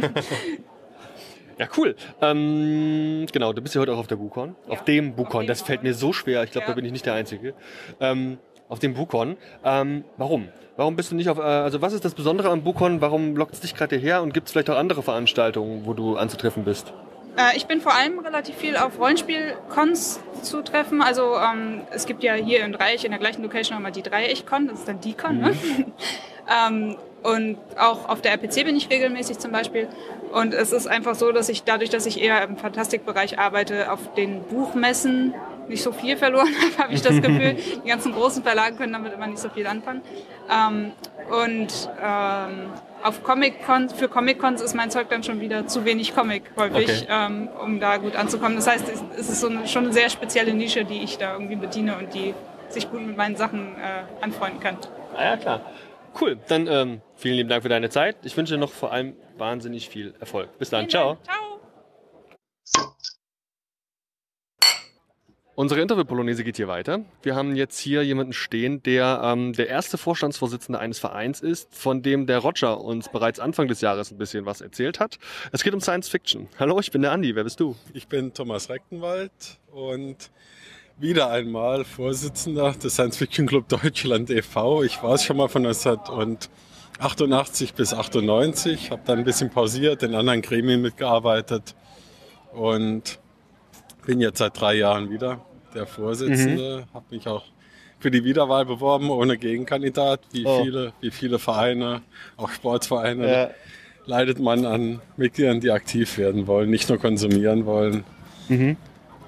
A: Ja, cool. Ähm, genau, du bist ja heute auch auf der Bukon. Ja. Auf dem Bukon. Das fällt mir so schwer. Ich glaube, ja. da bin ich nicht der Einzige. Ähm, auf dem Bukon. Ähm, warum? Warum bist du nicht auf, äh, also was ist das Besondere am Bukon? Warum lockt es dich gerade hierher und gibt es vielleicht auch andere Veranstaltungen, wo du anzutreffen bist?
E: Äh, ich bin vor allem relativ viel auf Rollenspiel-Cons zu treffen. Also ähm, es gibt ja hier in Dreieck in der gleichen Location nochmal die Dreieck-Con, das ist dann die Con. Ne? Mhm. ähm, und auch auf der RPC bin ich regelmäßig zum Beispiel. Und es ist einfach so, dass ich dadurch, dass ich eher im Fantastikbereich arbeite, auf den Buchmessen nicht so viel verloren habe, habe ich das Gefühl. Die ganzen großen Verlage können damit immer nicht so viel anfangen. Ähm, und ähm, auf Comic-Cons, für Comic-Cons ist mein Zeug dann schon wieder zu wenig Comic häufig, okay. ähm, um da gut anzukommen. Das heißt, es ist so eine, schon eine sehr spezielle Nische, die ich da irgendwie bediene und die sich gut mit meinen Sachen äh, anfreunden kann.
A: Ah ja, klar. Cool, dann ähm, vielen lieben Dank für deine Zeit. Ich wünsche dir noch vor allem wahnsinnig viel Erfolg. Bis dann, ciao. Ciao. Unsere Interview-Polonaise geht hier weiter. Wir haben jetzt hier jemanden stehen, der ähm, der erste Vorstandsvorsitzende eines Vereins ist, von dem der Roger uns bereits Anfang des Jahres ein bisschen was erzählt hat. Es geht um Science Fiction. Hallo, ich bin der Andi. Wer bist du?
F: Ich bin Thomas Rechtenwald und wieder einmal Vorsitzender des Science Fiction Club Deutschland e.V. Ich war es schon mal von 1988 bis 98, habe dann ein bisschen pausiert, in anderen Gremien mitgearbeitet und bin jetzt seit drei Jahren wieder der Vorsitzende, mhm. habe mich auch für die Wiederwahl beworben, ohne Gegenkandidat, wie, oh. viele, wie viele Vereine, auch Sportvereine. Ja. Leidet man an Mitgliedern, die aktiv werden wollen, nicht nur konsumieren wollen. Mhm.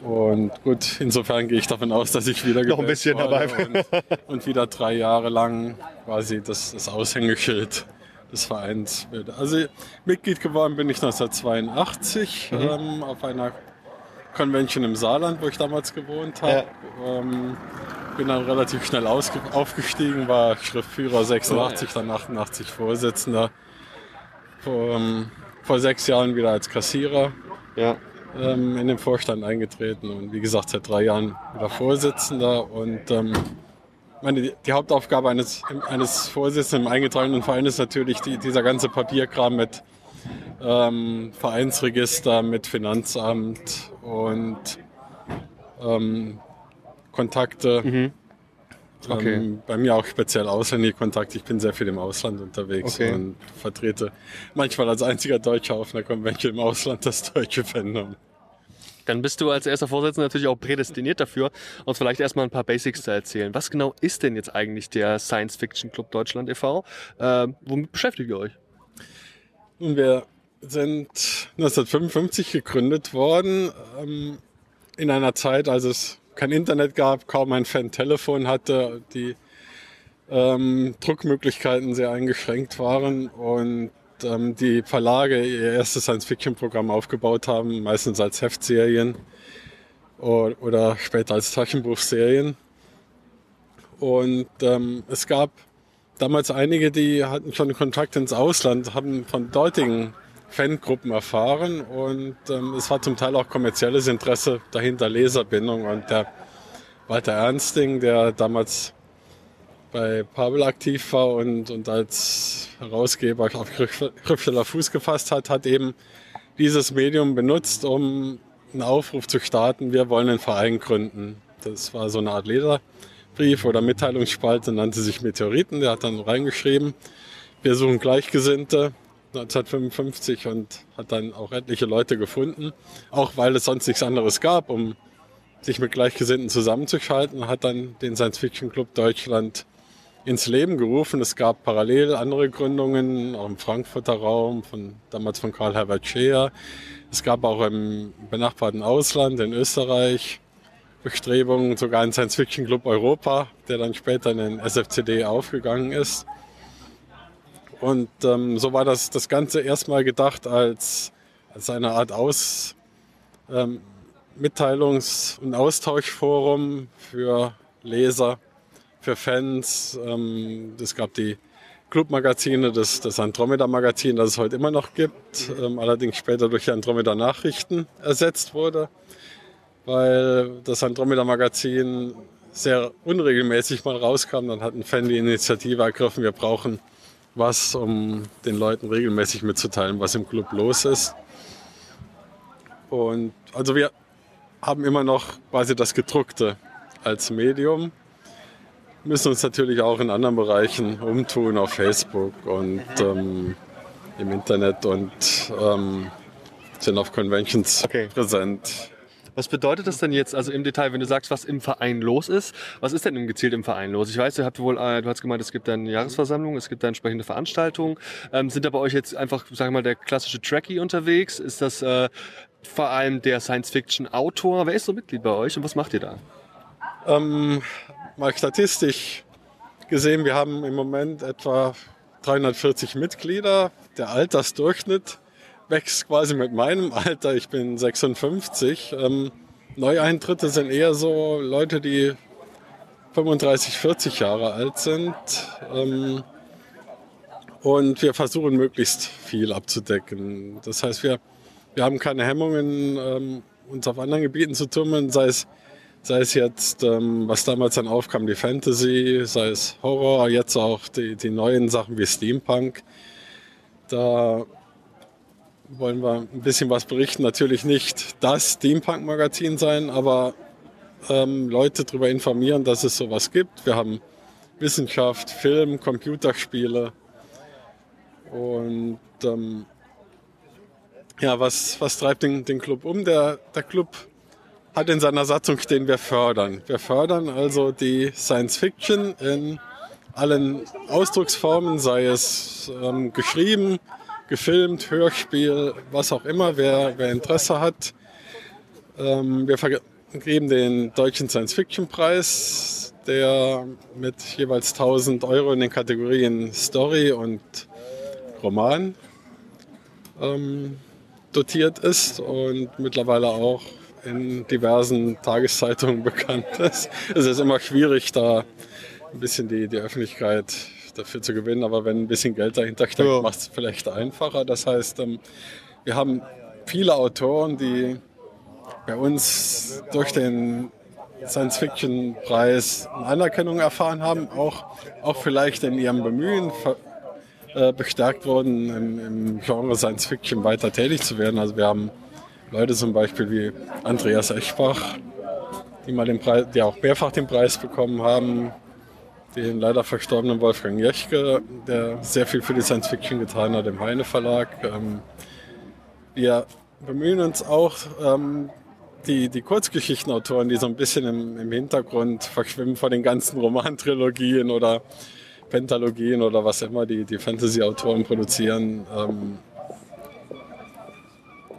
F: Und gut, insofern gehe ich davon aus, dass ich wieder
A: noch ein bisschen dabei
F: bin und, und, wieder drei Jahre lang quasi das, das Aushängeschild des Vereins werde. Also Mitglied geworden bin ich 1982 mhm. ähm, auf einer Convention im Saarland, wo ich damals gewohnt habe. Ja. Ähm, bin dann relativ schnell aufgestiegen, war Schriftführer 86, dann 88 Vorsitzender. Vor, ähm, vor sechs Jahren wieder als Kassierer ja. ähm, in den Vorstand eingetreten und wie gesagt seit drei Jahren wieder Vorsitzender. Und ähm, meine, die, Hauptaufgabe eines, eines Vorsitzenden im eingetragenen Verein ist natürlich die, dieser ganze Papierkram mit ähm, Vereinsregister, mit Finanzamt und ähm, Kontakte. Mhm. Okay. Ähm, bei mir auch speziell ausländische Kontakte. Ich bin sehr viel im Ausland unterwegs okay. und vertrete manchmal als einziger Deutscher auf einer Convention im Ausland das deutsche Fandom.
A: Dann bist du als erster Vorsitzender natürlich auch prädestiniert dafür, uns vielleicht erstmal ein paar Basics zu erzählen. Was genau ist denn jetzt eigentlich der Science Fiction Club Deutschland e.V.? Äh, womit beschäftigt ihr euch?
F: Nun, wir sind 1955 gegründet worden, ähm, in einer Zeit, als es kein Internet gab, kaum ein Fan Telefon hatte, die ähm, Druckmöglichkeiten sehr eingeschränkt waren und ähm, die Verlage ihr erstes Science-Fiction-Programm aufgebaut haben, meistens als Heftserien oder, oder später als Taschenbuchserien. Und ähm, es gab damals einige, die hatten schon Kontakt ins Ausland, haben von dortigen Fangruppen erfahren und ähm, es war zum Teil auch kommerzielles Interesse dahinter, Leserbindung und der Walter Ernsting, der damals bei Pavel aktiv war und, und als Herausgeber auf Schriftsteller Fuß gefasst hat, hat eben dieses Medium benutzt, um einen Aufruf zu starten, wir wollen einen Verein gründen. Das war so eine Art Leserbrief oder Mitteilungsspalte, nannte sich Meteoriten. Der hat dann reingeschrieben, wir suchen Gleichgesinnte 1955 und hat dann auch etliche Leute gefunden, auch weil es sonst nichts anderes gab, um sich mit Gleichgesinnten zusammenzuschalten, hat dann den Science Fiction Club Deutschland ins Leben gerufen. Es gab parallel andere Gründungen, auch im Frankfurter Raum, von, damals von Karl Herbert Scheer. Es gab auch im benachbarten Ausland, in Österreich, Bestrebungen, sogar ein Science Fiction Club Europa, der dann später in den SFCD aufgegangen ist. Und ähm, so war das, das Ganze erstmal gedacht als, als eine Art Aus, ähm, Mitteilungs- und Austauschforum für Leser, für Fans. Ähm, es gab die Clubmagazine, das, das Andromeda-Magazin, das es heute immer noch gibt, ähm, allerdings später durch die Andromeda-Nachrichten ersetzt wurde, weil das Andromeda-Magazin sehr unregelmäßig mal rauskam. Dann hat ein Fan die Initiative ergriffen, wir brauchen was, um den Leuten regelmäßig mitzuteilen, was im Club los ist. Und also wir haben immer noch quasi das Gedruckte als Medium, müssen uns natürlich auch in anderen Bereichen umtun, auf Facebook und ähm, im Internet und ähm, sind auf Conventions okay. präsent.
A: Was bedeutet das denn jetzt, also im Detail, wenn du sagst, was im Verein los ist? Was ist denn gezielt im Verein los? Ich weiß, ihr habt wohl, äh, du hast gemeint, es gibt eine Jahresversammlung, es gibt da entsprechende Veranstaltungen. Ähm, sind da bei euch jetzt einfach, wir mal, der klassische Trekkie unterwegs? Ist das äh, vor allem der Science-Fiction-Autor? Wer ist so Mitglied bei euch und was macht ihr da?
F: Ähm, mal statistisch gesehen, wir haben im Moment etwa 340 Mitglieder. Der Altersdurchschnitt wächst quasi mit meinem Alter. Ich bin 56. Ähm, Neueintritte sind eher so Leute, die 35, 40 Jahre alt sind. Ähm, und wir versuchen möglichst viel abzudecken. Das heißt, wir, wir haben keine Hemmungen, ähm, uns auf anderen Gebieten zu tummeln, sei es, sei es jetzt, ähm, was damals dann aufkam, die Fantasy, sei es Horror, jetzt auch die, die neuen Sachen wie Steampunk. Da wollen wir ein bisschen was berichten. Natürlich nicht das Steampunk-Magazin sein, aber ähm, Leute darüber informieren, dass es sowas gibt. Wir haben Wissenschaft, Film, Computerspiele. Und ähm, ja, was, was treibt den, den Club um? Der, der Club hat in seiner Satzung stehen, wir fördern. Wir fördern also die Science Fiction in allen Ausdrucksformen, sei es ähm, geschrieben, gefilmt, Hörspiel, was auch immer, wer, wer Interesse hat. Ähm, wir vergeben den Deutschen Science-Fiction-Preis, der mit jeweils 1000 Euro in den Kategorien Story und Roman ähm, dotiert ist und mittlerweile auch in diversen Tageszeitungen bekannt ist. Es ist immer schwierig, da ein bisschen die, die Öffentlichkeit dafür zu gewinnen. Aber wenn ein bisschen Geld dahinter steckt, ja. macht es vielleicht einfacher. Das heißt, ähm, wir haben viele Autoren, die bei uns durch den Science-Fiction-Preis Anerkennung erfahren haben, auch, auch vielleicht in ihrem Bemühen äh, bestärkt wurden, im, im Genre Science-Fiction weiter tätig zu werden. Also wir haben Leute zum Beispiel wie Andreas Eschbach, die, mal den Preis, die auch mehrfach den Preis bekommen haben, den leider verstorbenen Wolfgang Jeschke, der sehr viel für die Science Fiction getan hat im Heine Verlag. Ähm, wir bemühen uns auch, ähm, die, die Kurzgeschichtenautoren, die so ein bisschen im, im Hintergrund verschwimmen vor den ganzen Romantrilogien oder Pentalogien oder was immer die, die Fantasy-Autoren produzieren, ähm,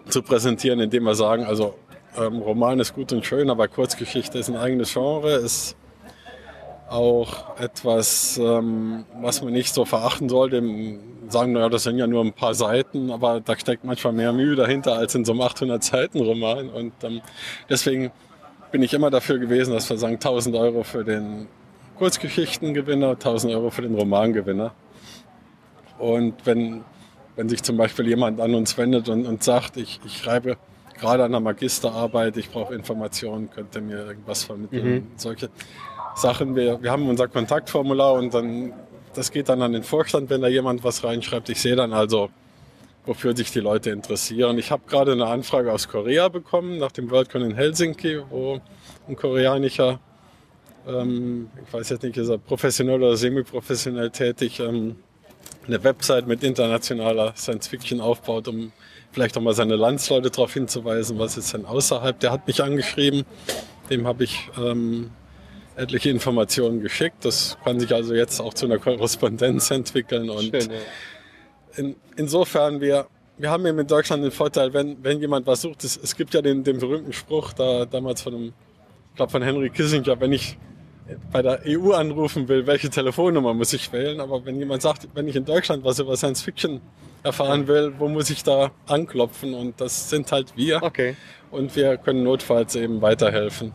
F: zu präsentieren, indem wir sagen, also ähm, Roman ist gut und schön, aber Kurzgeschichte ist ein eigenes Genre, ist auch etwas, ähm, was man nicht so verachten sollte. Sagen, naja, das sind ja nur ein paar Seiten, aber da steckt manchmal mehr Mühe dahinter als in so einem 800-Seiten-Roman. Und ähm, deswegen bin ich immer dafür gewesen, dass wir sagen 1000 Euro für den Kurzgeschichtengewinner, 1000 Euro für den Romangewinner. Und wenn, wenn sich zum Beispiel jemand an uns wendet und, und sagt, ich, ich schreibe gerade an einer Magisterarbeit, ich brauche Informationen, könnt ihr mir irgendwas vermitteln.
A: Mhm.
F: Solche Sachen. Wir, wir haben unser Kontaktformular und dann, das geht dann an den Vorstand, wenn da jemand was reinschreibt. Ich sehe dann also, wofür sich die Leute interessieren. Ich habe gerade eine Anfrage aus Korea bekommen, nach dem WorldCon in Helsinki, wo ein koreanischer, ähm, ich weiß jetzt nicht, ist er professionell oder semi-professionell tätig, ähm, eine Website mit internationaler Science Fiction aufbaut, um vielleicht auch mal seine Landsleute darauf hinzuweisen, was ist denn außerhalb. Der hat mich angeschrieben, dem habe ich ähm, etliche Informationen geschickt. Das kann sich also jetzt auch zu einer Korrespondenz entwickeln. Und
A: Schön, ja.
F: in, insofern, wir, wir haben eben in Deutschland den Vorteil, wenn, wenn jemand was sucht, es, es gibt ja den, den berühmten Spruch da damals von einem, ich glaube von Henry Kissinger, wenn ich bei der EU anrufen will, welche Telefonnummer muss ich wählen, aber wenn jemand sagt, wenn ich in Deutschland was über Science Fiction erfahren will, wo muss ich da anklopfen und das sind halt wir
A: Okay.
F: und wir können notfalls eben weiterhelfen.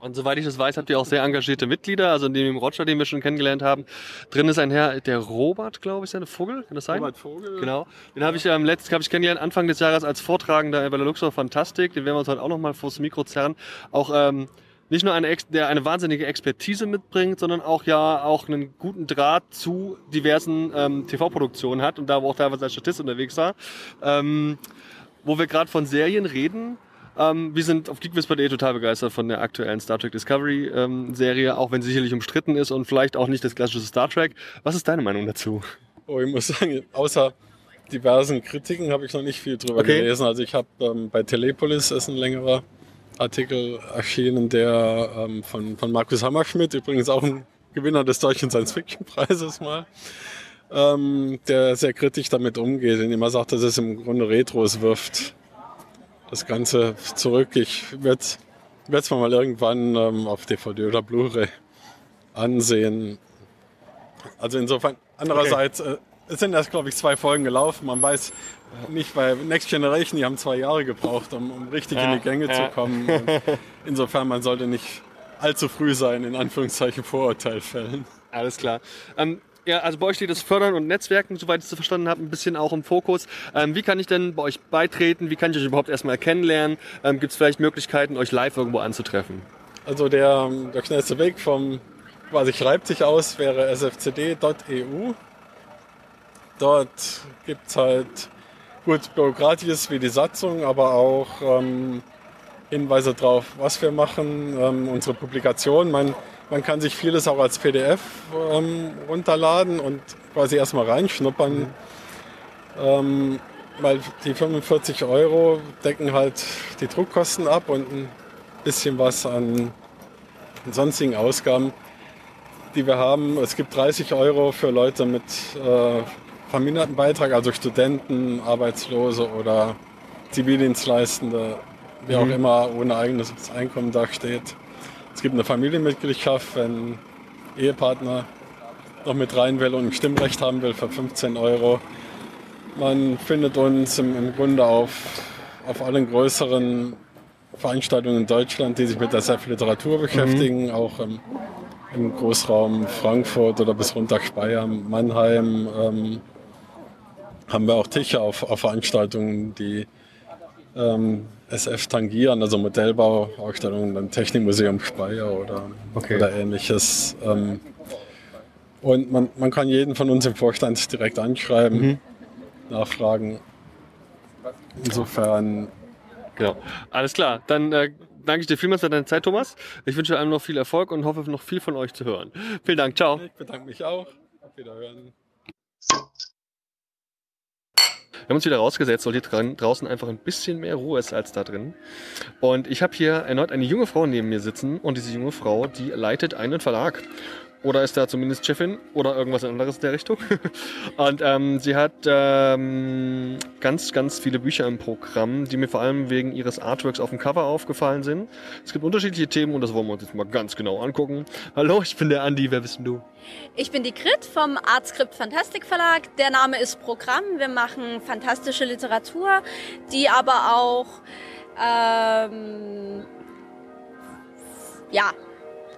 A: Und soweit ich das weiß, habt ihr auch sehr engagierte Mitglieder. Also in dem Roger, den wir schon kennengelernt haben, drin ist ein Herr, der Robert, glaube ich, seine Vogel. Kann das sein?
F: Robert Vogel.
A: Genau. Den habe ich ähm, letztes hab ich kennengelernt, Anfang des Jahres als Vortragender bei der Luxor Fantastik. Den werden wir uns heute auch nochmal vors Mikro zerren. Auch ähm, nicht nur eine, der eine wahnsinnige Expertise mitbringt, sondern auch ja auch einen guten Draht zu diversen ähm, TV-Produktionen hat und da wo auch teilweise als Statist unterwegs war. Ähm, wo wir gerade von Serien reden. Ähm, wir sind auf geekwiz.de total begeistert von der aktuellen Star Trek Discovery ähm, Serie, auch wenn sie sicherlich umstritten ist und vielleicht auch nicht das klassische Star Trek. Was ist deine Meinung dazu?
F: Oh, ich muss sagen, außer diversen Kritiken habe ich noch nicht viel drüber
A: Okay.
F: gelesen. Also ich habe ähm, bei Telepolis ist ein längerer Artikel erschienen, der ähm, von, von Markus Hammerschmidt, übrigens auch ein Gewinner des Deutschen Science-Fiction-Preises mal, ähm, der sehr kritisch damit umgeht, indem er sagt, dass es im Grunde Retros wirft. Das Ganze zurück. Ich werde es mir mal irgendwann ähm, auf DVD oder Blu-ray ansehen. Also insofern, andererseits, äh, es sind erst, glaube ich, zwei Folgen gelaufen. Man weiß nicht, bei Next Generation, die haben zwei Jahre gebraucht, um, um richtig in die Gänge zu kommen. Und insofern, man sollte nicht allzu früh sein, in Anführungszeichen Vorurteil fällen.
A: Alles klar. Ähm, ja, also bei euch steht das Fördern und Netzwerken, soweit ich es verstanden habe, ein bisschen auch im Fokus. Ähm, wie kann ich denn bei euch beitreten? Wie kann ich euch überhaupt erstmal kennenlernen? Ähm, Gibt es vielleicht Möglichkeiten, euch live irgendwo anzutreffen?
F: Also der, der schnellste Weg vom quasi sich aus, wäre sfcd.eu. Dort gibt es halt gut Bürokratisches wie die Satzung, aber auch ähm, Hinweise darauf, was wir machen, ähm, unsere Publikation. Man, man kann sich vieles auch als PDF ähm, runterladen und quasi erstmal reinschnuppern. Ähm, weil die 45 Euro decken halt die Druckkosten ab und ein bisschen was an sonstigen Ausgaben, die wir haben. Es gibt 30 Euro für Leute mit äh, Vermindertenbeitrag, also Studenten, Arbeitslose oder Zivildienstleistende, wie auch immer ohne eigenes Einkommen dasteht. Es gibt eine Familienmitgliedschaft, wenn Ehepartner noch mit rein will und ein Stimmrecht haben will für 15 Euro. Man findet uns im, im Grunde auf, auf allen größeren Veranstaltungen in Deutschland, die sich mit der SF Literatur beschäftigen, auch im, im Großraum Frankfurt oder bis runter Speyer, Mannheim. Ähm, haben wir auch Tische auf, auf Veranstaltungen, die ähm, SF tangieren, also Modellbauausstellungen, dann Technikmuseum Speyer oder,
A: Okay.
F: oder ähnliches. Ähm, und man, man kann jeden von uns im Vorstand direkt anschreiben, nachfragen. Insofern
A: Genau. Alles klar. Dann äh, danke ich dir vielmals für deine Zeit, Thomas. Ich wünsche einem noch viel Erfolg und hoffe noch viel von euch zu hören. Vielen Dank. Ciao.
F: ich bedanke mich auch. Auf Wiederhören.
A: Wir haben uns wieder rausgesetzt, weil hier draußen einfach ein bisschen mehr Ruhe ist als da drin. Und ich habe hier erneut eine junge Frau neben mir sitzen und diese junge Frau, die leitet einen Verlag. Oder ist da zumindest Chefin oder irgendwas anderes in der Richtung. Und ähm, sie hat ähm, ganz, ganz viele Bücher im Programm, die mir vor allem wegen ihres Artworks auf dem Cover aufgefallen sind. Es gibt unterschiedliche Themen und das wollen wir uns jetzt mal ganz genau angucken. Hallo, ich bin der Andi, wer bist denn du?
G: Ich bin die Grit vom Artscript Fantastik Verlag. Der Name ist Programm. Wir machen fantastische Literatur, die aber auch ähm, ja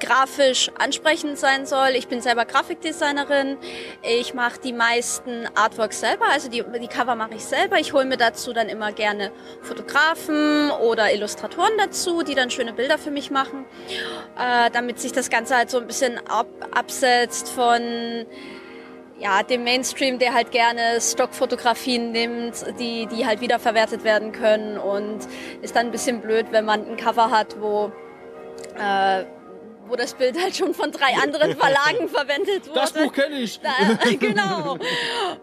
G: grafisch ansprechend sein soll. Ich bin selber Grafikdesignerin. Ich mache die meisten Artworks selber, also die, die Cover mache ich selber. Ich hole mir dazu dann immer gerne Fotografen oder Illustratoren dazu, die dann schöne Bilder für mich machen, äh, damit sich das Ganze halt so ein bisschen ab, absetzt von ja, dem Mainstream, der halt gerne Stockfotografien nimmt, die, die halt wiederverwertet werden können und ist dann ein bisschen blöd, wenn man ein Cover hat, wo äh, wo das Bild halt schon von drei anderen Verlagen verwendet wurde.
A: Das Buch kenne ich.
G: Da, genau.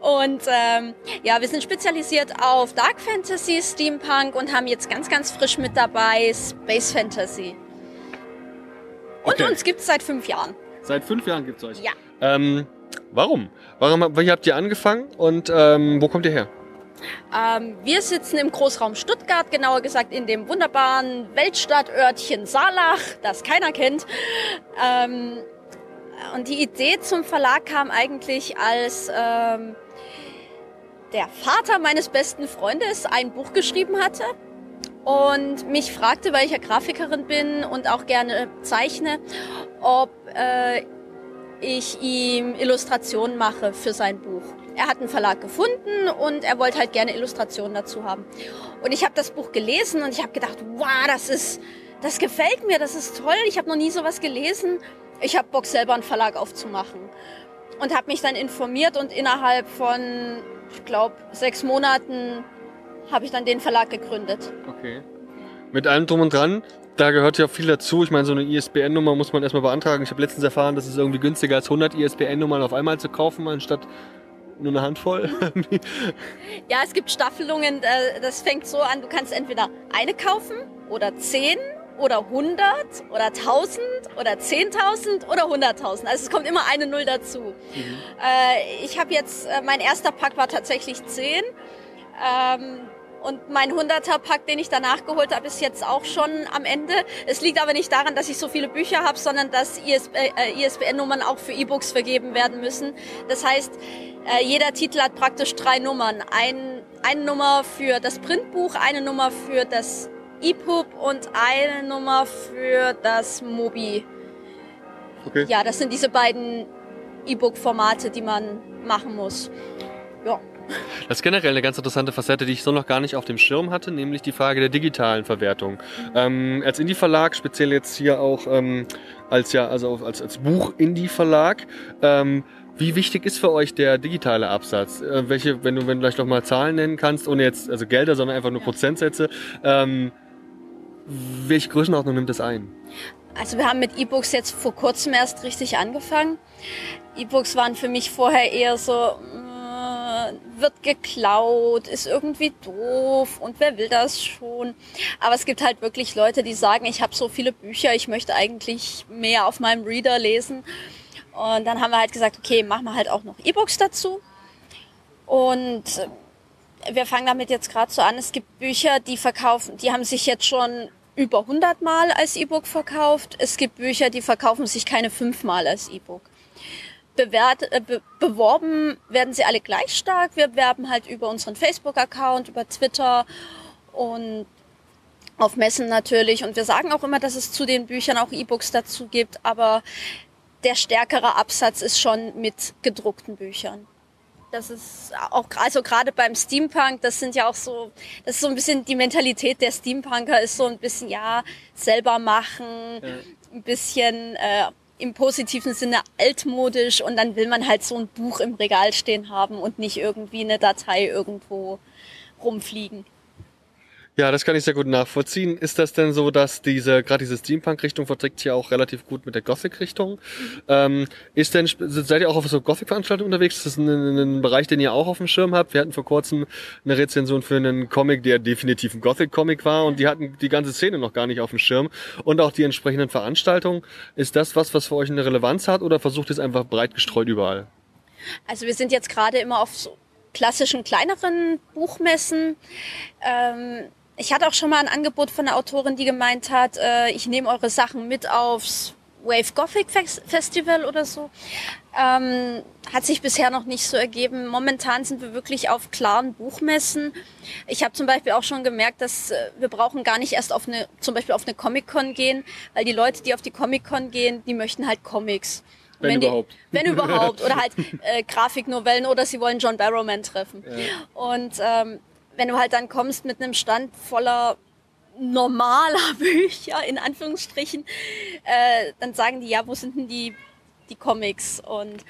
G: Und ähm, ja, wir sind spezialisiert auf Dark Fantasy, Steampunk und haben jetzt ganz, ganz frisch mit dabei Space Fantasy. Und
A: Okay.
G: uns gibt's seit fünf Jahren.
A: Seit fünf Jahren gibt's euch.
G: Ja.
A: Ähm, warum? Warum wie habt ihr angefangen und ähm, wo kommt ihr her?
G: Ähm, wir sitzen im Großraum Stuttgart, genauer gesagt in dem wunderbaren Weltstadtörtchen Saalach, das keiner kennt. Ähm, und die Idee zum Verlag kam eigentlich, als ähm, der Vater meines besten Freundes ein Buch geschrieben hatte und mich fragte, weil ich ja Grafikerin bin und auch gerne zeichne, ob äh, ich ihm Illustrationen mache für sein Buch. Er hat einen Verlag gefunden und er wollte halt gerne Illustrationen dazu haben. Und ich habe das Buch gelesen und ich habe gedacht, wow, das ist, das gefällt mir, das ist toll. Ich habe noch nie sowas gelesen. Ich habe Bock selber einen Verlag aufzumachen und habe mich dann informiert und innerhalb von, ich glaube, sechs Monaten habe ich dann den Verlag gegründet.
A: Okay. Mit allem drum und dran, da gehört ja viel dazu. Ich meine, so eine ISBN-Nummer muss man erstmal beantragen. Ich habe letztens erfahren, dass es irgendwie günstiger als 100 ISBN-Nummern auf einmal zu kaufen, anstatt nur eine Handvoll.
G: Ja, es gibt Staffelungen, äh, das fängt so an, du kannst entweder eine kaufen oder zehn oder 100 oder 1000 oder 10.000 oder 100.000. Also es kommt immer eine Null dazu. Äh, ich habe jetzt, äh, mein erster Pack war tatsächlich 10. Ähm, und mein 100er Pack, den ich danach geholt habe, ist jetzt auch schon am Ende. Es liegt aber nicht daran, dass ich so viele Bücher habe, sondern dass ISB, äh, ISBN-Nummern auch für E-Books vergeben werden müssen. Das heißt, äh, jeder Titel hat praktisch drei Nummern. Ein, eine Nummer für das Printbuch, eine Nummer für das EPUB und eine Nummer für das Mobi.
A: Okay.
G: Ja, das sind diese beiden E-Book-Formate, die man machen muss.
A: Das ist generell eine ganz interessante Facette, die ich so noch gar nicht auf dem Schirm hatte, nämlich die Frage der digitalen Verwertung. Ähm, als Indie-Verlag, speziell jetzt hier auch ähm, als ja, also als, als Buch-Indie-Verlag, ähm, wie wichtig ist für euch der digitale Absatz? Äh, welche, wenn du, wenn du vielleicht noch mal Zahlen nennen kannst, ohne jetzt also Gelder, sondern einfach nur Prozentsätze, ähm, welche Größenordnung nimmt das ein?
G: Also wir haben mit E-Books jetzt vor kurzem erst richtig angefangen. E-Books waren für mich vorher eher so, wird geklaut, ist irgendwie doof und wer will das schon. Aber es gibt halt wirklich Leute, die sagen, ich habe so viele Bücher, ich möchte eigentlich mehr auf meinem Reader lesen. Und dann haben wir halt gesagt, okay, machen wir halt auch noch E-Books dazu. Und wir fangen damit jetzt gerade so an. Es gibt Bücher, die verkaufen, die haben sich jetzt schon über 100 Mal als E-Book verkauft. Es gibt Bücher, die verkaufen sich keine fünfmal als E-Book. Bewert, äh, be beworben werden sie alle gleich stark. Wir werben halt über unseren Facebook-Account, über Twitter und auf Messen natürlich. Und wir sagen auch immer, dass es zu den Büchern auch E-Books dazu gibt. Aber der stärkere Absatz ist schon mit gedruckten Büchern. Das ist auch, also gerade beim Steampunk, das sind ja auch so, das ist so ein bisschen die Mentalität der Steampunker ist so ein bisschen, ja, selber machen, ein bisschen äh, im positiven Sinne altmodisch und dann will man halt so ein Buch im Regal stehen haben und nicht irgendwie eine Datei irgendwo rumfliegen.
A: Ja, das kann ich sehr gut nachvollziehen. Ist das denn so, dass diese, gerade diese Steampunk-Richtung verträgt sich ja auch relativ gut mit der Gothic-Richtung? Ähm, ist denn, seid ihr auch auf so Gothic-Veranstaltungen unterwegs? Ist das ein, ein Bereich, den ihr auch auf dem Schirm habt? Wir hatten vor kurzem eine Rezension für einen Comic, der definitiv ein Gothic-Comic war und die hatten die ganze Szene noch gar nicht auf dem Schirm und auch die entsprechenden Veranstaltungen. Ist das was, was für euch eine Relevanz hat oder versucht ihr es einfach breit gestreut überall?
G: Also wir sind jetzt gerade immer auf so klassischen kleineren Buchmessen. Ähm, ich hatte auch schon mal ein Angebot von einer Autorin, die gemeint hat, äh, ich nehme eure Sachen mit aufs Wave Gothic Fes- Festival oder so. Ähm, hat sich bisher noch nicht so ergeben. Momentan sind wir wirklich auf klaren Buchmessen. Ich habe zum Beispiel auch schon gemerkt, dass äh, wir brauchen gar nicht erst auf eine, zum Beispiel auf eine Comic-Con gehen, weil die Leute, die auf die Comic-Con gehen, die möchten halt Comics. Und
A: Wenn
G: die,
A: überhaupt.
G: Wenn überhaupt. Oder halt äh, Grafiknovellen oder sie wollen John Barrowman treffen. Und ähm, wenn du halt dann kommst mit einem Stand voller normaler Bücher, in Anführungsstrichen, äh, dann sagen die, ja, wo sind denn die, die Comics? Und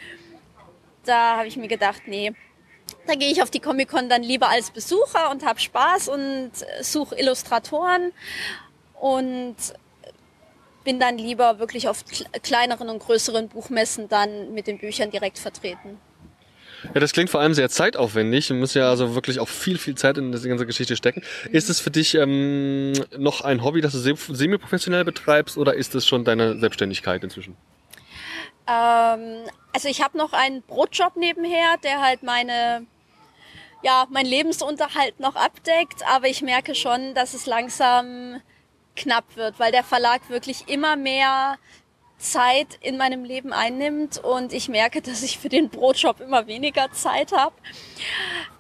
G: da habe ich mir gedacht, nee, da gehe ich auf die Comic-Con dann lieber als Besucher und habe Spaß und suche Illustratoren und bin dann lieber wirklich auf kle- kleineren und größeren Buchmessen dann mit den Büchern direkt vertreten.
A: Ja, das klingt vor allem sehr zeitaufwendig. Du musst ja also wirklich auch viel, viel Zeit in diese ganze Geschichte stecken. Ist es für dich ähm, noch ein Hobby, das du se- semi-professionell betreibst oder ist es schon deine Selbstständigkeit inzwischen?
G: Ähm, also ich habe noch einen Brotjob nebenher, der halt meine ja, mein Lebensunterhalt noch abdeckt, aber ich merke schon, dass es langsam knapp wird, weil der Verlag wirklich immer mehr Zeit in meinem Leben einnimmt und ich merke, dass ich für den Brotjob immer weniger Zeit habe.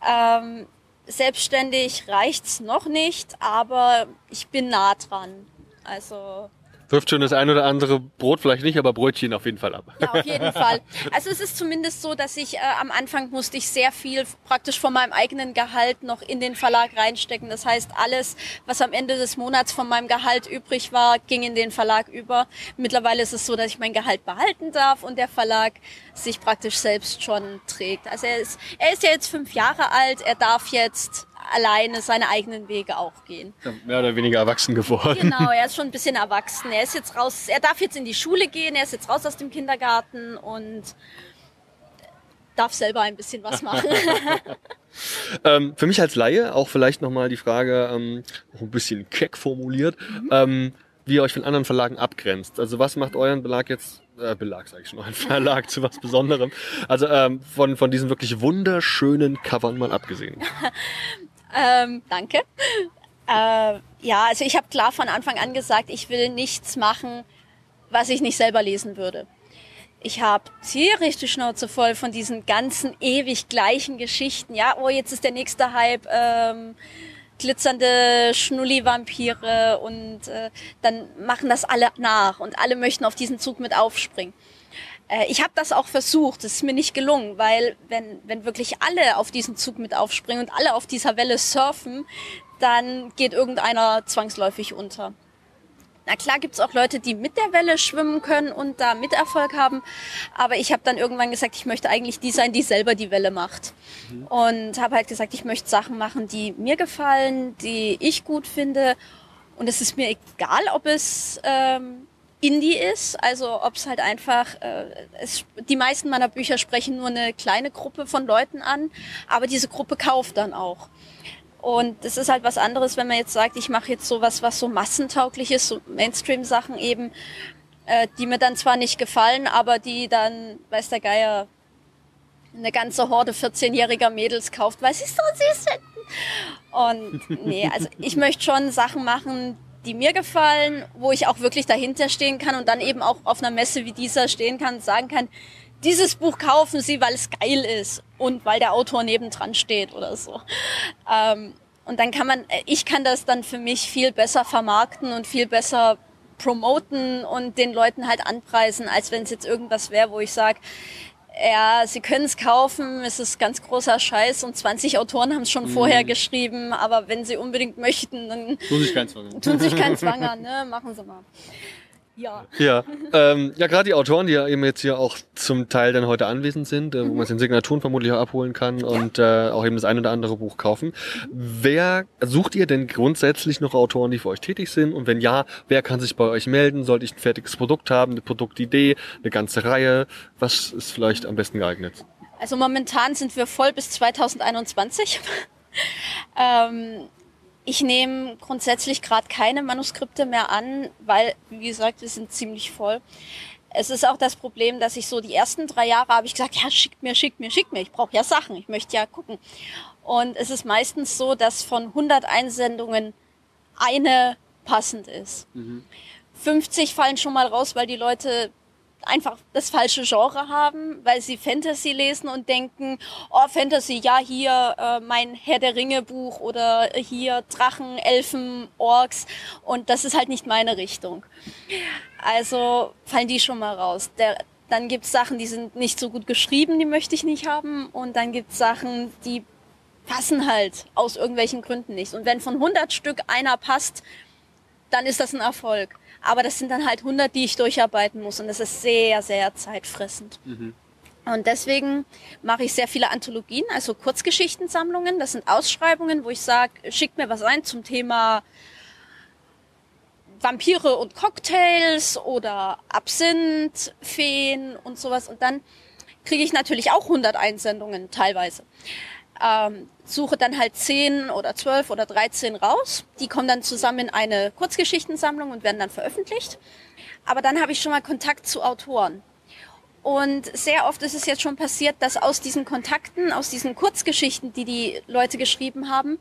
G: Ähm, selbstständig reicht's noch nicht, aber ich bin nah dran. Also
A: Wirft schon das ein oder andere Brot vielleicht nicht, aber Brötchen auf jeden Fall ab.
G: ja, auf jeden Fall. Also es ist zumindest so, dass ich äh, am Anfang musste ich sehr viel praktisch von meinem eigenen Gehalt noch in den Verlag reinstecken. Das heißt, alles, was am Ende des Monats von meinem Gehalt übrig war, ging in den Verlag über. Mittlerweile ist es so, dass ich mein Gehalt behalten darf und der Verlag sich praktisch selbst schon trägt. Also er ist, er ist ja jetzt fünf Jahre alt, er darf jetzt alleine seine eigenen Wege auch gehen.
A: Mehr oder weniger erwachsen geworden.
G: Genau, er ist schon ein bisschen erwachsen. Er ist jetzt raus, er darf jetzt in die Schule gehen, er ist jetzt raus aus dem Kindergarten und darf selber ein bisschen was machen.
A: Ähm, für mich als Laie auch vielleicht nochmal die Frage, ähm, ein bisschen keck formuliert, ähm, wie ihr euch von anderen Verlagen abgrenzt. Also was macht euren Belag jetzt, äh, Belag sage ich schon, euren Verlag zu was Besonderem? Also ähm, von, von diesen wirklich wunderschönen Covern mal abgesehen.
G: Ähm, danke. Äh, ja, also ich habe klar von Anfang an gesagt, ich will nichts machen, was ich nicht selber lesen würde. Ich habe tierisch die Schnauze voll von diesen ganzen ewig gleichen Geschichten. Ja, oh, jetzt ist der nächste Hype. Ähm, glitzernde Schnulli-Vampire und äh, dann machen das alle nach und alle möchten auf diesen Zug mit aufspringen. Äh, ich habe das auch versucht, es ist mir nicht gelungen, weil wenn, wenn wirklich alle auf diesen Zug mit aufspringen und alle auf dieser Welle surfen, dann geht irgendeiner zwangsläufig unter. Na klar gibt's auch Leute, die mit der Welle schwimmen können und da mit Erfolg haben, aber ich habe dann irgendwann gesagt, ich möchte eigentlich die sein, die selber die Welle macht. Und habe halt gesagt, ich möchte Sachen machen, die mir gefallen, die ich gut finde. Und es ist mir egal, ob es ähm, Indie ist, also ob es halt einfach, äh, es, die meisten meiner Bücher sprechen nur eine kleine Gruppe von Leuten an, aber diese Gruppe kauft dann auch. Und das ist halt was anderes, wenn man jetzt sagt, ich mache jetzt sowas, was so massentauglich ist, so Mainstream-Sachen eben, äh, die mir dann zwar nicht gefallen, aber die dann, weiß der Geier, eine ganze Horde 14-jähriger Mädels kauft, weil sie es so süß finden. Und nee, also ich möchte schon Sachen machen, die mir gefallen, wo ich auch wirklich dahinter stehen kann und dann eben auch auf einer Messe wie dieser stehen kann und sagen kann, dieses Buch kaufen Sie, weil es geil ist und weil der Autor nebendran steht oder so. Ähm, und dann kann man, ich kann das dann für mich viel besser vermarkten und viel besser promoten und den Leuten halt anpreisen, als wenn es jetzt irgendwas wäre, wo ich sage, ja, sie können es kaufen, es ist ganz großer Scheiß und 20 Autoren haben es schon vorher geschrieben, aber wenn sie unbedingt möchten, dann
A: Muss ich keins sagen.
G: tun sich keinen Zwang an, ne? Machen sie mal. Ja.
A: Ja, ähm, ja gerade die Autoren, die ja eben jetzt hier auch zum Teil dann heute anwesend sind, äh, wo man es in Signaturen vermutlich auch abholen kann und äh, auch eben das ein oder andere Buch kaufen. Wer sucht ihr denn grundsätzlich noch Autoren, die für euch tätig sind? Und wenn ja, wer kann sich bei euch melden? Sollte ich ein fertiges Produkt haben, eine Produktidee, eine ganze Reihe? Was ist vielleicht am besten geeignet?
G: Also momentan sind wir voll bis 2021. ähm, ich nehme grundsätzlich gerade keine Manuskripte mehr an, weil, wie gesagt, wir sind ziemlich voll. Es ist auch das Problem, dass ich so die ersten drei Jahre habe ich gesagt, ja, schickt mir, schickt mir, schickt mir. Ich brauche ja Sachen, ich möchte ja gucken. Und es ist meistens so, dass von 100 Einsendungen eine passend ist. 50 fallen schon mal raus, weil die Leute einfach das falsche Genre haben, weil sie Fantasy lesen und denken, oh Fantasy, ja hier äh, mein Herr der Ringe Buch oder hier Drachen, Elfen, Orks und das ist halt nicht meine Richtung. Also fallen die schon mal raus. Der, dann gibt's Sachen, die sind nicht so gut geschrieben, die möchte ich nicht haben und dann gibt's Sachen, die passen halt aus irgendwelchen Gründen nicht. Und wenn von 100 Stück einer passt, dann ist das ein Erfolg. Aber das sind dann halt 100, die ich durcharbeiten muss und das ist sehr, sehr zeitfressend. Mhm. Und deswegen mache ich sehr viele Anthologien, also Kurzgeschichtensammlungen. Das sind Ausschreibungen, wo ich sage, schickt mir was ein zum Thema Vampire und Cocktails oder Absinth, Feen und sowas. Und dann kriege ich natürlich auch 100 Einsendungen teilweise ähm, suche dann halt zehn oder zwölf oder dreizehn raus. Die kommen dann zusammen in eine Kurzgeschichtensammlung und werden dann veröffentlicht. Aber dann habe ich schon mal Kontakt zu Autoren. Und sehr oft ist es jetzt schon passiert, dass aus diesen Kontakten, aus diesen Kurzgeschichten, die die Leute geschrieben haben,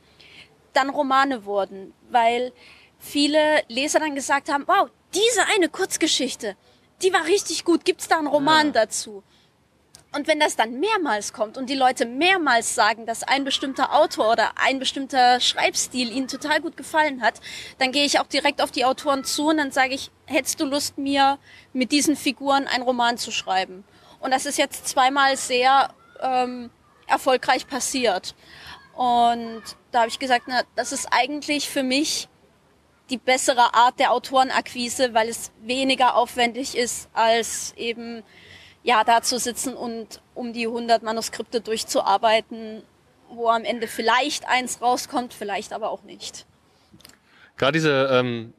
G: dann Romane wurden, weil viele Leser dann gesagt haben, wow, diese eine Kurzgeschichte, die war richtig gut, gibt's da einen Roman ja. dazu? Und wenn das dann mehrmals kommt und die Leute mehrmals sagen, dass ein bestimmter Autor oder ein bestimmter Schreibstil ihnen total gut gefallen hat, dann gehe ich auch direkt auf die Autoren zu und dann sage ich, hättest du Lust, mir mit diesen Figuren einen Roman zu schreiben? Und das ist jetzt zweimal sehr ähm, erfolgreich passiert. Und da habe ich gesagt, na, das ist eigentlich für mich die bessere Art der Autorenakquise, weil es weniger aufwendig ist als eben ja, da zu sitzen und um die 100 Manuskripte durchzuarbeiten, wo am Ende vielleicht eins rauskommt, vielleicht aber auch nicht.
A: Gerade diese ähm,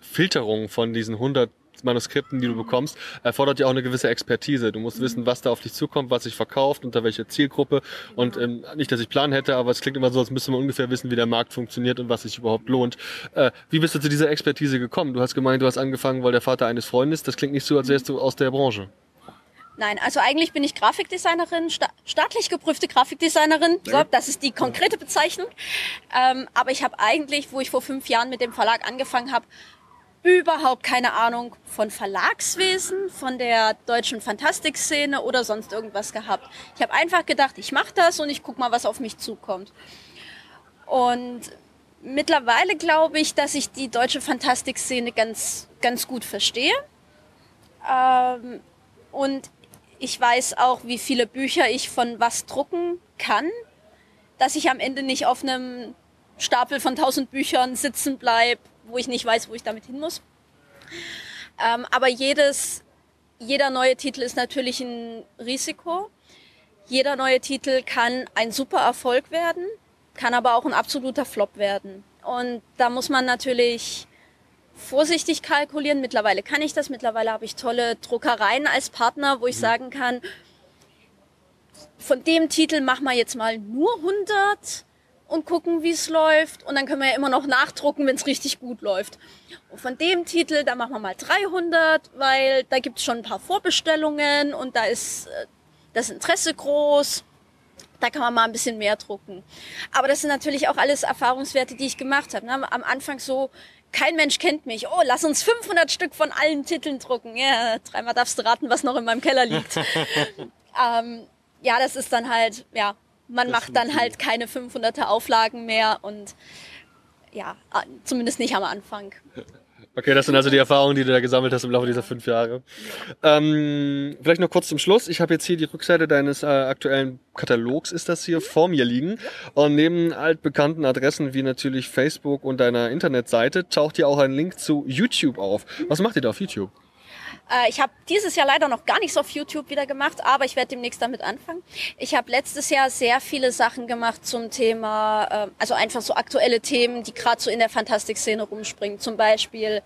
A: Filterung von diesen 100 Manuskripten, die du bekommst, erfordert ja auch eine gewisse Expertise. Du musst wissen, was da auf dich zukommt, was sich verkauft, unter welcher Zielgruppe. Und ähm, nicht, dass ich Plan hätte, aber es klingt immer so, als müsste man ungefähr wissen, wie der Markt funktioniert und was sich überhaupt lohnt. Äh, wie bist du zu dieser Expertise gekommen? Du hast gemeint, du hast angefangen, weil der Vater eines Freundes. Das klingt nicht so, als wärst du aus der Branche.
G: Nein, also eigentlich bin ich Grafikdesignerin, sta staatlich geprüfte Grafikdesignerin. So, das ist die konkrete Bezeichnung. Ähm, aber ich habe eigentlich, wo ich vor fünf Jahren mit dem Verlag angefangen habe, überhaupt keine Ahnung von Verlagswesen, von der deutschen Fantastikszene oder sonst irgendwas gehabt. Ich habe einfach gedacht, ich mache das und ich guck mal, was auf mich zukommt. Und mittlerweile glaube ich, dass ich die deutsche Fantastikszene ganz, ganz gut verstehe. Ähm, und ich weiß auch, wie viele Bücher ich von was drucken kann, dass ich am Ende nicht auf einem Stapel von tausend Büchern sitzen bleib, wo ich nicht weiß, wo ich damit hin muss. Ähm, aber jedes, jeder neue Titel ist natürlich ein Risiko. Jeder neue Titel kann ein super Erfolg werden, kann aber auch ein absoluter Flop werden. Und da muss man natürlich vorsichtig kalkulieren. Mittlerweile kann ich das. Mittlerweile habe ich tolle Druckereien als Partner, wo ich mhm. sagen kann, von dem Titel machen wir jetzt mal nur 100 und gucken, wie es läuft. Und dann können wir ja immer noch nachdrucken, wenn es richtig gut läuft. Und von dem Titel, da machen wir mal 300, weil da gibt es schon ein paar Vorbestellungen und da ist äh, das Interesse groß. Da kann man mal ein bisschen mehr drucken. Aber das sind natürlich auch alles Erfahrungswerte, die ich gemacht habe. Ne? Am Anfang so, kein Mensch kennt mich. Oh, lass uns 500 Stück von allen Titeln drucken. Ja, dreimal darfst du raten, was noch in meinem Keller liegt. ähm, ja, das ist dann halt, ja, man das macht dann halt keine 500er Auflagen mehr und ja, zumindest nicht am Anfang.
A: Okay, das sind also die Erfahrungen, die du da gesammelt hast im Laufe dieser fünf Jahre. Ähm, vielleicht noch kurz zum Schluss. Ich habe jetzt hier die Rückseite deines äh, aktuellen Katalogs, ist das hier, vor mir liegen. Und neben altbekannten Adressen wie natürlich Facebook und deiner Internetseite taucht hier auch ein Link zu YouTube auf. Was macht ihr da auf YouTube?
G: Äh, ich habe dieses Jahr leider noch gar nichts auf YouTube wieder gemacht, aber ich werde demnächst damit anfangen. Ich habe letztes Jahr sehr viele Sachen gemacht zum Thema, äh, also einfach so aktuelle Themen, die gerade so in der Fantastikszene rumspringen. Zum Beispiel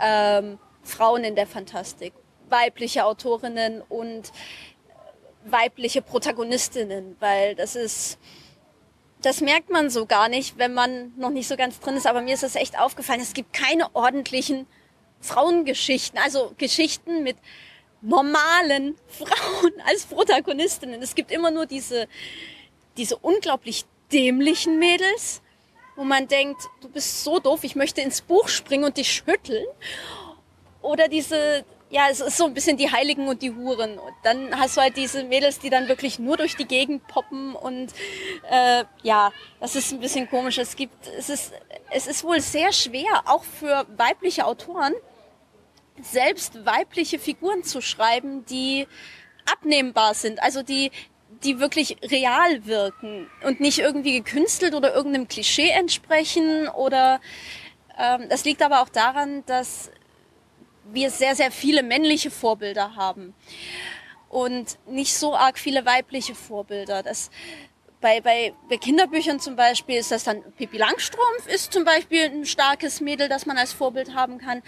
G: ähm, Frauen in der Fantastik, weibliche Autorinnen und weibliche Protagonistinnen, weil das ist das merkt man so gar nicht, wenn man noch nicht so ganz drin ist. Aber mir ist das echt aufgefallen. Es gibt keine ordentlichen Frauengeschichten, also Geschichten mit normalen Frauen als Protagonistinnen. Es gibt immer nur diese, diese unglaublich dämlichen Mädels, wo man denkt, du bist so doof, ich möchte ins Buch springen und dich schütteln. oder diese, ja, es ist so ein bisschen die Heiligen und die Huren. Und dann hast du halt diese Mädels, die dann wirklich nur durch die Gegend poppen und äh, ja, das ist ein bisschen komisch. Es gibt, es ist, es ist wohl sehr schwer, auch für weibliche Autoren, selbst weibliche Figuren zu schreiben, die abnehmbar sind, also die die wirklich real wirken und nicht irgendwie gekünstelt oder irgendeinem Klischee entsprechen oder ähm, das liegt aber auch daran, dass wir sehr, sehr viele männliche Vorbilder haben und nicht so arg viele weibliche Vorbilder. Das, bei, bei, bei Kinderbüchern zum Beispiel ist das dann Pippi Langstrumpf ist zum Beispiel ein starkes Mädel, das man als Vorbild haben kann.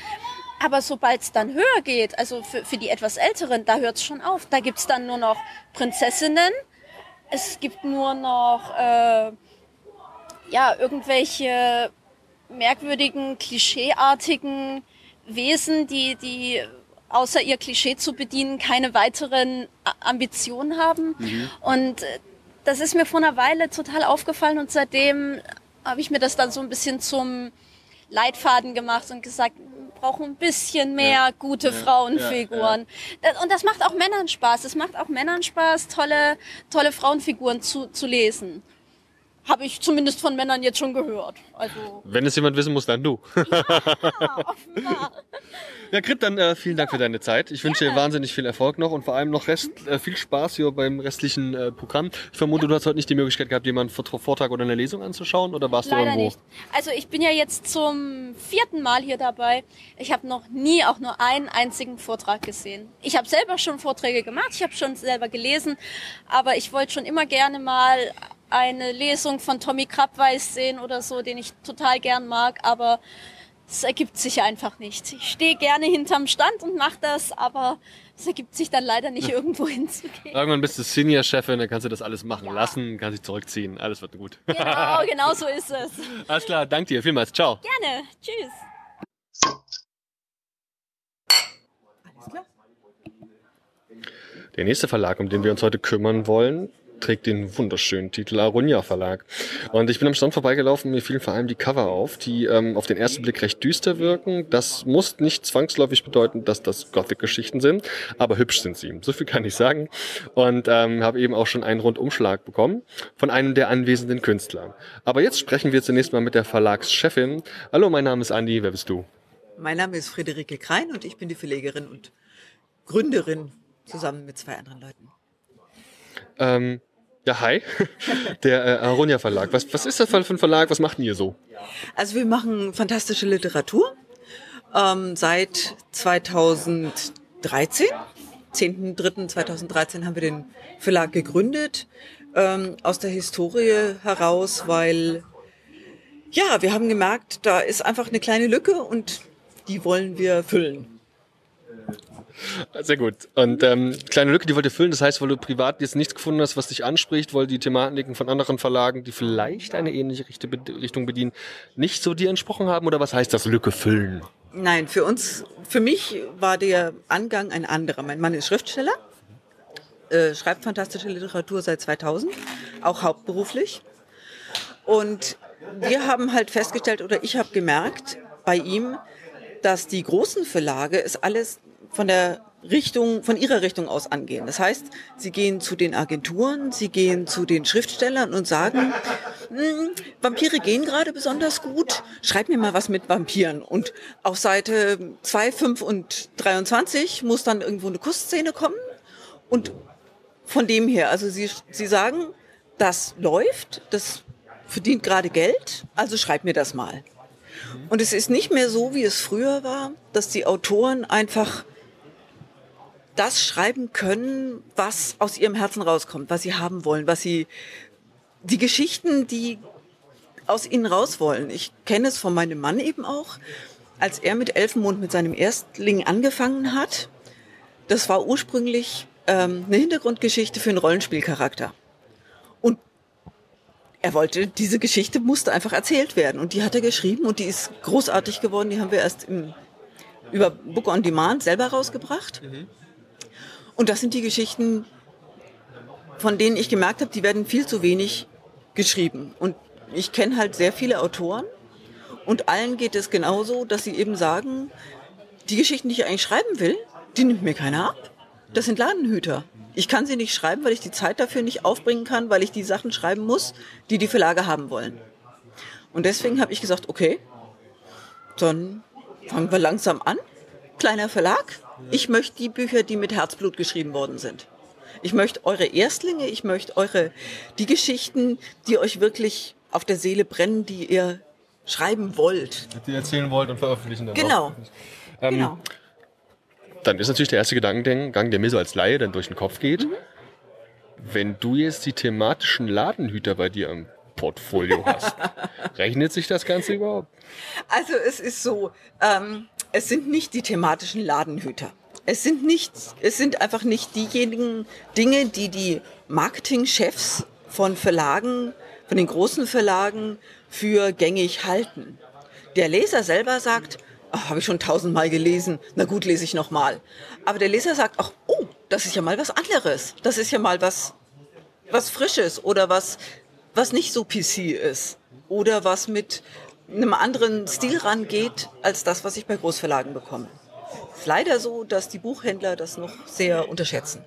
G: Aber sobald es dann höher geht, also für, für die etwas Älteren, da hört es schon auf. Da gibt's dann nur noch Prinzessinnen, es gibt nur noch äh, ja, irgendwelche merkwürdigen, klischeeartigen Wesen, die, die außer ihr Klischee zu bedienen keine weiteren Ambitionen haben. Mhm. Und äh, das ist mir vor einer Weile total aufgefallen und seitdem habe ich mir das dann so ein bisschen zum Leitfaden gemacht und gesagt, brauchen ein bisschen mehr ja. gute ja. Frauenfiguren. Ja. Und das macht auch Männern Spaß. Es macht auch Männern Spaß, tolle, tolle Frauenfiguren zu, zu lesen. Habe ich zumindest von Männern jetzt schon gehört. Also
A: Wenn es jemand wissen muss, dann du. Ja, offenbar. Ja, Grit, dann äh, vielen Dank für deine Zeit. Ich wünsche dir wahnsinnig viel Erfolg noch und vor allem noch Rest, äh, viel Spaß hier beim restlichen äh, Programm. Ich vermute, du hast heute nicht die Möglichkeit gehabt, jemanden Vortrag oder eine Lesung anzuschauen oder warst
G: Leider
A: du irgendwo?
G: Nicht. Also ich bin ja jetzt zum vierten Mal hier dabei. Ich habe noch nie auch nur einen einzigen Vortrag gesehen. Ich habe selber schon Vorträge gemacht, ich habe schon selber gelesen, aber ich wollte schon immer gerne mal eine Lesung von Tommy Krabweis sehen oder so, den ich total gern mag, aber es ergibt sich einfach nicht. Ich stehe gerne hinterm Stand und mache das, aber es ergibt sich dann leider nicht irgendwo hinzugehen.
A: Irgendwann bist du Senior-Chefin, dann kannst du das alles machen ja. lassen, kannst dich zurückziehen, alles wird gut.
G: Genau, genau so ist es.
A: Alles klar, danke dir, vielmals, ciao.
G: Gerne, tschüss.
A: Alles klar. Der nächste Verlag, um den wir uns heute kümmern wollen, trägt den wunderschönen Titel Arunia Verlag. Und ich bin am Stand vorbeigelaufen, mir fielen vor allem die Cover auf, die ähm, auf den ersten Blick recht düster wirken. Das muss nicht zwangsläufig bedeuten, dass das Gothic-Geschichten sind, aber hübsch sind sie. So viel kann ich sagen. Und ähm, habe eben auch schon einen Rundumschlag bekommen von einem der anwesenden Künstler. Aber jetzt sprechen wir zunächst mal mit der Verlagschefin. Hallo, mein Name ist Andi, wer bist du?
H: Mein Name ist Friederike Krein und ich bin die Verlegerin und Gründerin zusammen mit zwei anderen Leuten.
A: Ähm, ja, hi. Der äh, Aronia Verlag. Was, was ist das für ein Verlag? Was macht ihr so?
H: Also wir machen fantastische Literatur. Ähm, seit 2013, 10.3.2013 haben wir den Verlag gegründet. Ähm, aus der Historie heraus, weil ja, wir haben gemerkt, da ist einfach eine kleine Lücke und die wollen wir füllen.
A: Sehr gut. Und ähm, kleine Lücke, die wollt ihr füllen. Das heißt, weil du privat jetzt nichts gefunden hast, was dich anspricht, weil die Thematiken von anderen Verlagen, die vielleicht eine ähnliche Richtung bedienen, nicht so dir entsprochen haben? Oder was heißt das Lücke füllen?
H: Nein, für uns, für mich war der Angang ein anderer. Mein Mann ist Schriftsteller, äh, schreibt fantastische Literatur seit 2000, auch hauptberuflich. Und wir haben halt festgestellt, oder ich habe gemerkt bei ihm, dass die großen Verlage es alles von der Richtung, von ihrer Richtung aus angehen. Das heißt, sie gehen zu den Agenturen, sie gehen zu den Schriftstellern und sagen, hm, Vampire gehen gerade besonders gut, schreib mir mal was mit Vampiren. Und auf Seite 2, 5 und 23 muss dann irgendwo eine Kussszene kommen. Und von dem her, also sie, sie sagen, das läuft, das verdient gerade Geld, also schreib mir das mal. Und es ist nicht mehr so, wie es früher war, dass die Autoren einfach das schreiben können, was aus ihrem Herzen rauskommt, was sie haben wollen, was sie, die Geschichten, die aus ihnen raus wollen. Ich kenne es von meinem Mann eben auch, als er mit Elfenmond mit seinem Erstling angefangen hat. Das war ursprünglich ähm, eine Hintergrundgeschichte für einen Rollenspielcharakter. Und er wollte, diese Geschichte musste einfach erzählt werden. Und die hat er geschrieben und die ist großartig geworden. Die haben wir erst im, über Book on Demand selber rausgebracht. Mhm. Und das sind die Geschichten, von denen ich gemerkt habe, die werden viel zu wenig geschrieben. Und ich kenne halt sehr viele Autoren und allen geht es genauso, dass sie eben sagen, die Geschichten, die ich eigentlich schreiben will, die nimmt mir keiner ab. Das sind Ladenhüter. Ich kann sie nicht schreiben, weil ich die Zeit dafür nicht aufbringen kann, weil ich die Sachen schreiben muss, die die Verlage haben wollen. Und deswegen habe ich gesagt, okay, dann fangen wir langsam an. Kleiner Verlag. Ich möchte die Bücher, die mit Herzblut geschrieben worden sind. Ich möchte eure Erstlinge, ich möchte eure, die Geschichten, die euch wirklich auf der Seele brennen, die ihr schreiben wollt.
A: Die erzählen wollt und veröffentlichen dann
H: Genau.
A: Ähm,
H: genau.
A: Dann ist natürlich der erste Gedankengang, der mir so als Laie dann durch den Kopf geht.
H: Mhm.
A: Wenn du jetzt die thematischen Ladenhüter bei dir im Portfolio hast, rechnet sich das Ganze überhaupt?
H: Also es ist so, ähm, es sind nicht die thematischen Ladenhüter. Es sind nicht, es sind einfach nicht diejenigen Dinge, die die Marketingchefs von Verlagen, von den großen Verlagen für gängig halten. Der Leser selber sagt, ach, habe ich schon tausendmal gelesen, na gut, lese ich nochmal. Aber der Leser sagt auch, oh, das ist ja mal was anderes. Das ist ja mal was, was Frisches oder was, was nicht so PC ist. Oder was mit einem anderen Stil rangeht, als das, was ich bei Großverlagen bekomme. Es ist leider so, dass die Buchhändler das noch sehr unterschätzen.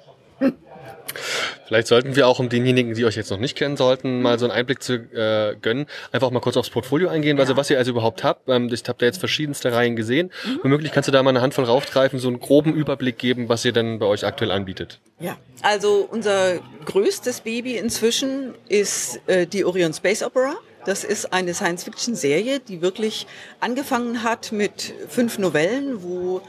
A: Vielleicht sollten wir auch, um denjenigen, die euch jetzt noch nicht kennen sollten, mal so einen Einblick zu äh, gönnen, einfach mal kurz aufs Portfolio eingehen, also was ihr also überhaupt habt. Ähm, ich habe da jetzt verschiedenste Reihen gesehen. Womöglich kannst du da mal eine Handvoll raufgreifen, so einen groben Überblick geben, was ihr denn bei euch aktuell anbietet.
H: Ja, also unser größtes Baby inzwischen ist äh, die Orion Space Opera. Das ist eine Science-Fiction-Serie, die wirklich angefangen hat mit fünf Novellen, wo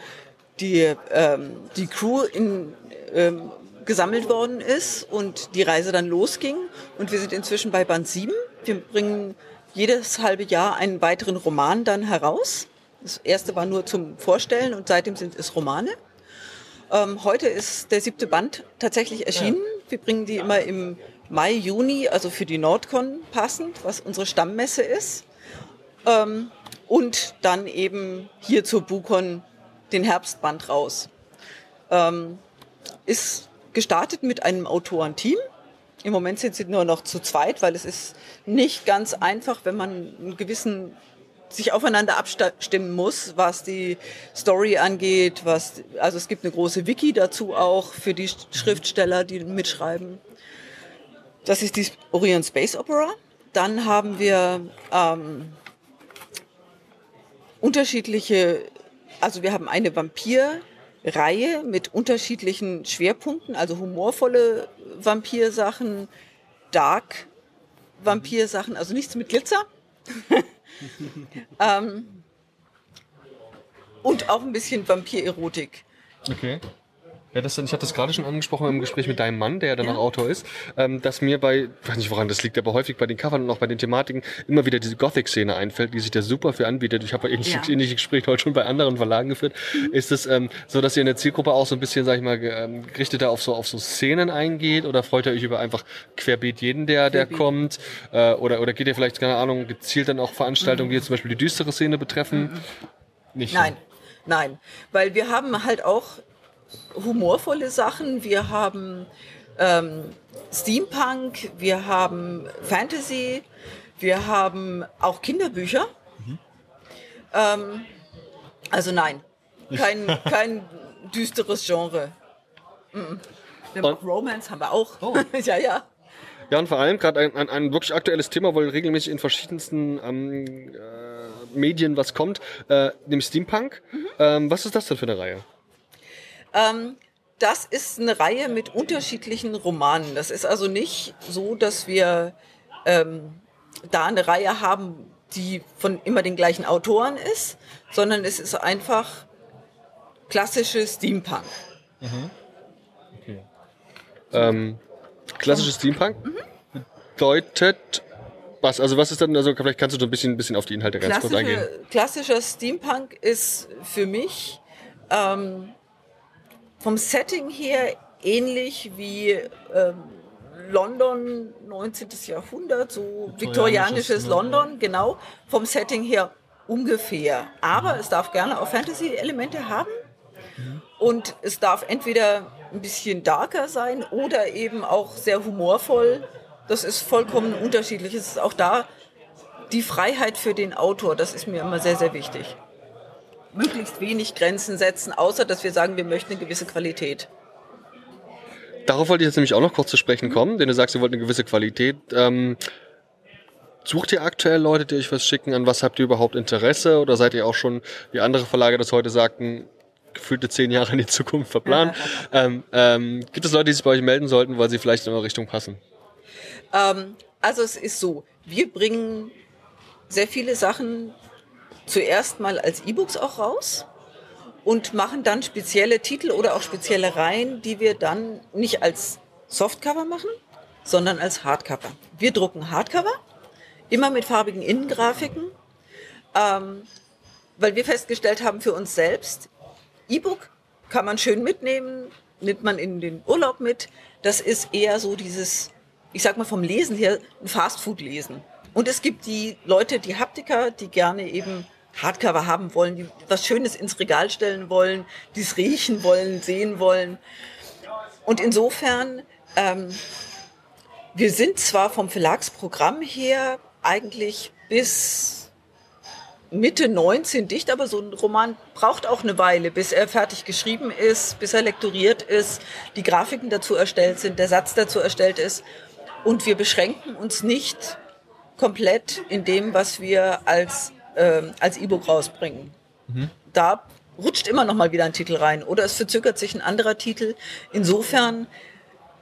H: die, ähm, die Crew in, ähm, gesammelt worden ist und die Reise dann losging. Und wir sind inzwischen bei Band 7. Wir bringen jedes halbe Jahr einen weiteren Roman dann heraus. Das erste war nur zum Vorstellen und seitdem sind es Romane. Ähm, heute ist der siebte Band tatsächlich erschienen. Wir bringen die immer im Mai, Juni, also für die Nordcon passend, was unsere Stammmesse ist. Ähm, und dann eben hier zur Bukon den Herbstband raus. Ähm, ist gestartet mit einem Autorenteam. Im Moment sind sie nur noch zu zweit, weil es ist nicht ganz einfach, wenn man einen gewissen sich aufeinander abstimmen muss, was die Story angeht, was also es gibt eine große Wiki dazu auch für die Schriftsteller, die mitschreiben. Das ist die Orion Space Opera. Dann haben wir ähm, unterschiedliche, also wir haben eine Vampir-Reihe mit unterschiedlichen Schwerpunkten, also humorvolle Vampirsachen, Dark Vampirsachen, also nichts mit Glitzer. ähm, und auch ein bisschen Vampirerotik.
A: Okay. Ja, das, ich hatte das gerade schon angesprochen im Gespräch mit deinem Mann, der ja dann auch Autor ist, ähm, dass mir bei, ich weiß nicht woran das liegt, aber häufig bei den Covern und auch bei den Thematiken immer wieder diese Gothic-Szene einfällt, die sich da super für anbietet. Ich habe ähnliche,
H: Ja.
A: ähnliche Gespräche heute schon bei anderen Verlagen geführt. Ist es ähm, so, dass ihr in der Zielgruppe auch so ein bisschen, sag ich mal, ähm, gerichteter auf so auf so Szenen eingeht oder freut ihr euch über einfach querbeet jeden, der der
H: Querbeet.
A: kommt? Äh, oder oder geht ihr vielleicht keine Ahnung gezielt dann auch Veranstaltungen, die jetzt zum Beispiel die düstere Szene betreffen? Nicht. so.
H: Nein, nein, weil wir haben halt auch humorvolle Sachen. Wir haben ähm, Steampunk, wir haben Fantasy, wir haben auch Kinderbücher. Ähm, also nein, kein, kein düsteres Genre. Mhm. Romance haben wir auch. ja, ja.
A: Ja, und vor allem gerade ein, ein, ein wirklich aktuelles Thema, wo regelmäßig in verschiedensten ähm, äh, Medien was kommt, äh, nämlich Steampunk. Ähm, was ist das denn für eine Reihe?
H: Ähm, das ist eine Reihe mit unterschiedlichen Romanen. Das ist also nicht so, dass wir ähm, da eine Reihe haben, die von immer den gleichen Autoren ist, sondern es ist einfach klassische Steampunk.
A: Ähm, klassisches Steampunk bedeutet was? Also was ist dann, also vielleicht kannst du so ein bisschen, ein bisschen auf die Inhalte ganz kurz eingehen.
H: Klassische, klassischer Steampunk ist für mich ähm, vom Setting her ähnlich wie ähm, London 19. Jahrhundert, so viktorianisches London, genau, vom Setting her ungefähr. Aber es darf gerne auch Fantasy-Elemente haben und es darf entweder ein bisschen darker sein oder eben auch sehr humorvoll. Das ist vollkommen unterschiedlich. Es ist auch da die Freiheit für den Autor, das ist mir immer sehr, sehr wichtig. Möglichst wenig Grenzen setzen, außer dass wir sagen, wir möchten eine gewisse Qualität.
A: Darauf wollte ich jetzt nämlich auch noch kurz zu sprechen kommen, denn du sagst, ihr wollt eine gewisse Qualität. Ähm, sucht ihr aktuell Leute, die euch was schicken? An was habt ihr überhaupt Interesse? Oder seid ihr auch schon, wie andere Verlage das heute sagten, gefühlte zehn Jahre in die Zukunft verplant? ähm, ähm, gibt es Leute, die sich bei euch melden sollten, weil sie vielleicht in eure Richtung passen?
H: Ähm, also es ist so, wir bringen sehr viele Sachen zuerst mal als E-Books auch raus und machen dann spezielle Titel oder auch spezielle Reihen, die wir dann nicht als Softcover machen, sondern als Hardcover. Wir drucken Hardcover, immer mit farbigen Innengrafiken, ähm, weil wir festgestellt haben für uns selbst, E-Book kann man schön mitnehmen, nimmt man in den Urlaub mit. Das ist eher so dieses, ich sag mal vom Lesen her, ein Fastfood-Lesen. Und es gibt die Leute, die Haptiker, die gerne eben Hardcover haben wollen, die was Schönes ins Regal stellen wollen, die es riechen wollen, sehen wollen. Und insofern, ähm, wir sind zwar vom Verlagsprogramm her eigentlich bis Mitte 19 dicht, aber so ein Roman braucht auch eine Weile, bis er fertig geschrieben ist, bis er lektoriert ist, die Grafiken dazu erstellt sind, der Satz dazu erstellt ist. Und wir beschränken uns nicht komplett in dem, was wir als äh, als E-Book rausbringen. Mhm. Da rutscht immer noch mal wieder ein Titel rein oder es verzögert sich ein anderer Titel. Insofern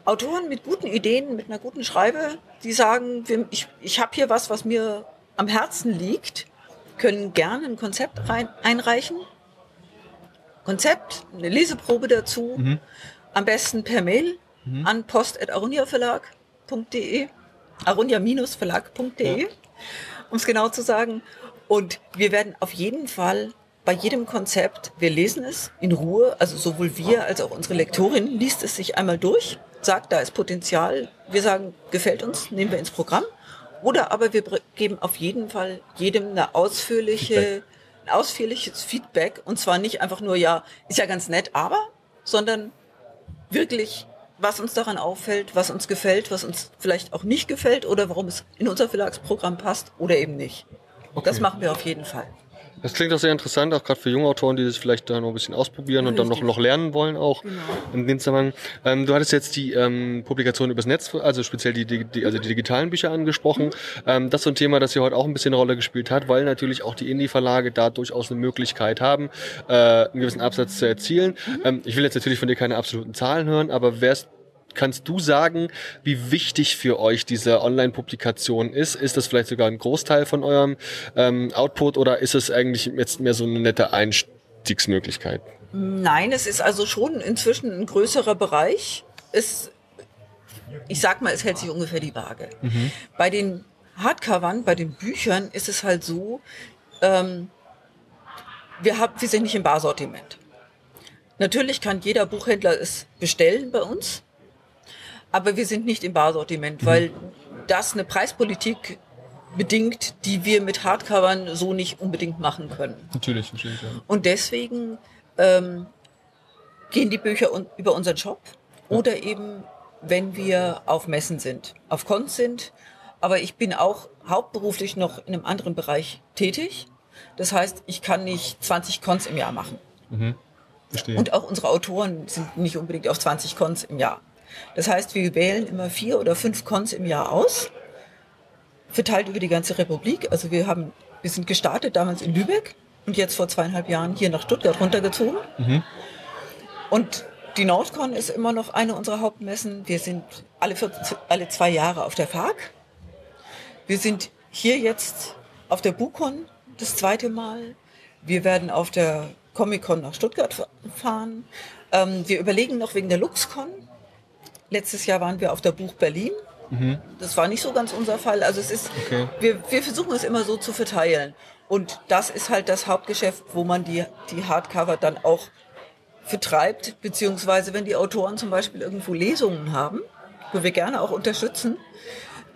H: Autoren mit guten Ideen, mit einer guten Schreibe, die sagen, ich, ich habe hier was, was mir am Herzen liegt, können gerne ein Konzept rein, einreichen. Konzept, eine Leseprobe dazu, mhm. am besten per Mail mhm. an post.aruniaverlag.de, arunia-verlag.de, ja. um es genau zu sagen. Und wir werden auf jeden Fall bei jedem Konzept, wir lesen es in Ruhe, also sowohl wir als auch unsere Lektorin liest es sich einmal durch, sagt, da ist Potenzial. Wir sagen, gefällt uns, nehmen wir ins Programm. Oder aber wir geben auf jeden Fall jedem eine ausführliche, ein ausführliches Feedback. Und zwar nicht einfach nur, ja, ist ja ganz nett, aber, sondern wirklich, was uns daran auffällt, was uns gefällt, was uns vielleicht auch nicht gefällt oder warum es in unser Verlagsprogramm passt oder eben nicht. Okay. Das machen wir auf jeden Fall.
A: Das klingt auch sehr interessant, auch gerade für junge Autoren, die das vielleicht da noch ein bisschen ausprobieren Richtig. und dann noch, noch lernen wollen auch. Genau. In dem Zusammenhang. Ähm, du hattest jetzt die ähm, Publikation übers Netz, also speziell die, die, also die digitalen Bücher angesprochen. Mhm. Ähm, das ist so ein Thema, das hier heute auch ein bisschen eine Rolle gespielt hat, weil natürlich auch die Indie-Verlage da durchaus eine Möglichkeit haben, äh, einen gewissen Absatz zu erzielen. Mhm. Ähm, ich will jetzt natürlich von dir keine absoluten Zahlen hören, aber wärst Kannst du sagen, wie wichtig für euch diese Online-Publikation ist? Ist das vielleicht sogar ein Großteil von eurem ähm, Output oder ist es eigentlich jetzt mehr so eine nette Einstiegsmöglichkeit?
H: Nein, es ist also schon inzwischen ein größerer Bereich. Es, ich sag mal, es hält sich ungefähr die Waage. Mhm. Bei den Hardcovern, bei den Büchern ist es halt so, ähm, wir, haben, wir sind nicht im Barsortiment. Natürlich kann jeder Buchhändler es bestellen bei uns aber wir sind nicht im Barsortiment, mhm. weil das eine Preispolitik bedingt, die wir mit Hardcovern so nicht unbedingt machen können.
A: Natürlich, natürlich. Ja.
H: Und deswegen ähm, gehen die Bücher un über unseren Shop ja. oder eben, wenn wir auf Messen sind, auf Cons sind. Aber ich bin auch hauptberuflich noch in einem anderen Bereich tätig. Das heißt, ich kann nicht 20 Cons im Jahr machen. Mhm. Verstehe. Und auch unsere Autoren sind nicht unbedingt auf 20 Cons im Jahr. Das heißt, wir wählen immer vier oder fünf Cons im Jahr aus, verteilt über die ganze Republik. Also wir haben, wir sind gestartet damals in Lübeck und jetzt vor zweieinhalb Jahren hier nach Stuttgart runtergezogen. Mhm. Und die Nordcon ist immer noch eine unserer Hauptmessen. Wir sind alle, 14, alle zwei Jahre auf der FARC. Wir sind hier jetzt auf der Bukon das zweite Mal. Wir werden auf der Comic-Con nach Stuttgart fahren. Ähm, wir überlegen noch wegen der LuxCon, Letztes Jahr waren wir auf der Buch Berlin. Mhm. Das war nicht so ganz unser Fall. Also es ist, okay. wir, wir versuchen es immer so zu verteilen. Und das ist halt das Hauptgeschäft, wo man die, die Hardcover dann auch vertreibt, beziehungsweise wenn die Autoren zum Beispiel irgendwo Lesungen haben, wo wir gerne auch unterstützen,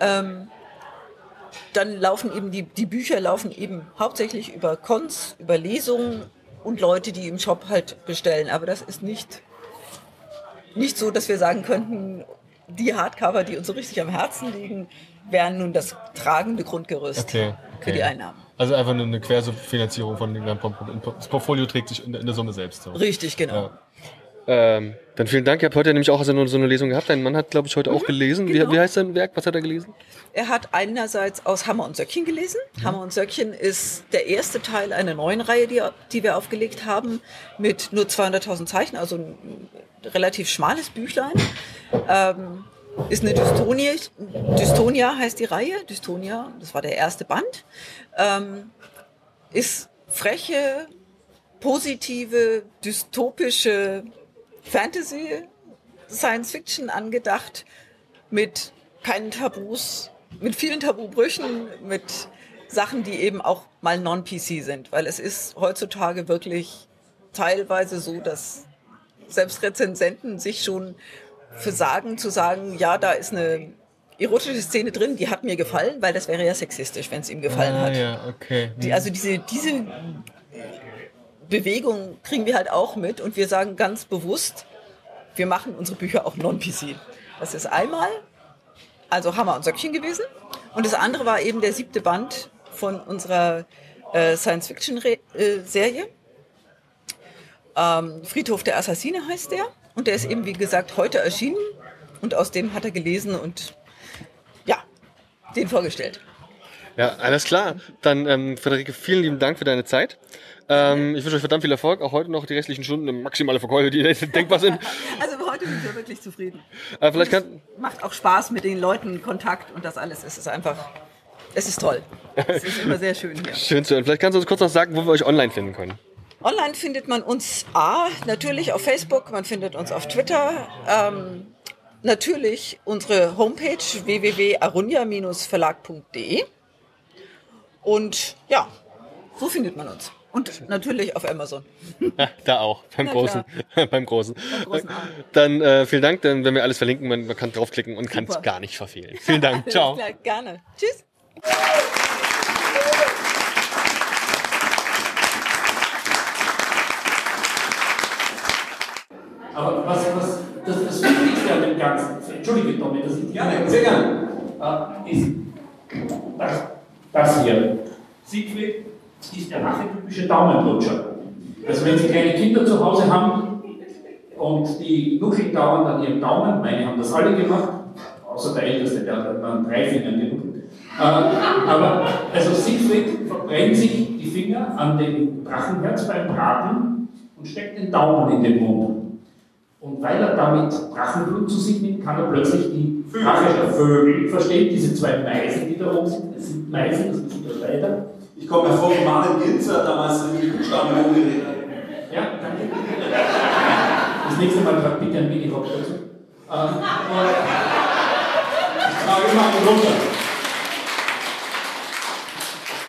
H: ähm, dann laufen eben die, die Bücher laufen eben hauptsächlich über Cons, über Lesungen und Leute, die im Shop halt bestellen. Aber das ist nicht nicht so, dass wir sagen könnten, die Hardcover, die uns so richtig am Herzen liegen, wären nun das tragende Grundgerüst okay, okay. für die Einnahmen.
A: Also einfach nur eine Querfinanzierung von dem Das Portfolio trägt sich in der Summe selbst. So.
H: Richtig, genau.
A: Ja. Ähm, dann vielen Dank. Ihr habt heute nämlich auch so eine, Lesung gehabt. Dein Mann hat, glaube ich, heute auch mhm, gelesen. Genau. Wie, wie, heißt sein Werk? Was hat er gelesen?
H: Er hat einerseits aus Hammer und Söckchen gelesen. Mhm. Hammer und Söckchen ist der erste Teil einer neuen Reihe, die, die wir aufgelegt haben, mit nur 200.000 Zeichen, also relativ schmales Büchlein. Ähm, ist eine Dystonia, Dystonia heißt die Reihe, Dystonia, das war der erste Band. Ähm, ist freche, positive, dystopische Fantasy, Science Fiction angedacht, mit keinen Tabus, mit vielen Tabubrüchen, mit Sachen, die eben auch mal non-PC sind. Weil es ist heutzutage wirklich teilweise so, dass selbst Rezensenten sich schon versagen zu sagen, ja, da ist eine erotische Szene drin, die hat mir gefallen, weil das wäre ja sexistisch, wenn es ihm gefallen ah, hat.
A: Ja, okay.
H: Die, also diese, diese Bewegung kriegen wir halt auch mit und wir sagen ganz bewusst, wir machen unsere Bücher auch non-PC. Das ist einmal, also Hammer und Söckchen gewesen. Und das andere war eben der siebte Band von unserer äh, Science-Fiction-Serie. Ähm, Friedhof der Assassine heißt der. Und der ist eben, wie gesagt, heute erschienen. Und aus dem hat er gelesen und ja, den vorgestellt.
A: Ja, alles klar. Dann, ähm, Friederike, vielen lieben Dank für deine Zeit. Ähm, ich wünsche euch verdammt viel Erfolg, auch heute noch die restlichen Stunden, maximale Verkäufe, die denkbar sind.
H: Also heute bin ich wirklich zufrieden.
A: Äh, vielleicht kann
H: macht auch Spaß mit den Leuten, Kontakt und das alles. Es ist einfach, es ist toll. Es ist immer sehr schön hier.
A: Schön zu hören. Vielleicht kannst du uns kurz noch sagen, wo wir euch online finden können.
H: Online findet man uns A, natürlich auf Facebook, man findet uns auf Twitter. Ähm, natürlich unsere Homepage www.arunia-verlag.de. Und ja, so findet man uns. Und natürlich auf Amazon.
A: Ja, da auch, beim Na großen. beim großen. Beim großen Dann äh, vielen Dank, denn wenn wir alles verlinken, man, man kann draufklicken und kann es gar nicht verfehlen. Vielen Dank. Ciao.
H: Klar, gerne. Tschüss.
I: Aber was, was das, das Wichtigste an dem Ganzen, entschuldige Tommy, das ist gerne, sehr gerne, äh, ist das, das hier. Siegfried ist der archetypische Daumenlutscher. Also wenn Sie kleine Kinder zu Hause haben und die nuckeln dauernd an ihrem Daumen, meine haben das alle gemacht, außer der Älteste, der hat dann drei Finger genuckelt. Äh, aber also Siegfried verbrennt sich die Finger an dem Drachenherz beim Braten und steckt den Daumen in den Mund. Und weil er damit Drachenblut zu sich nimmt, kann er plötzlich die Drache der Vögel verstehen, diese zwei Meisen, die da oben sind. Das sind Meisen, das ist Unterscheider.
J: Ich komme hervor von Martin Ginzer, damals in die Buchstaben umgeredet.
I: Ja, danke. Das nächste Mal tragt bitte ein Mini-Rock dazu. Ähm, ich trage mal runter.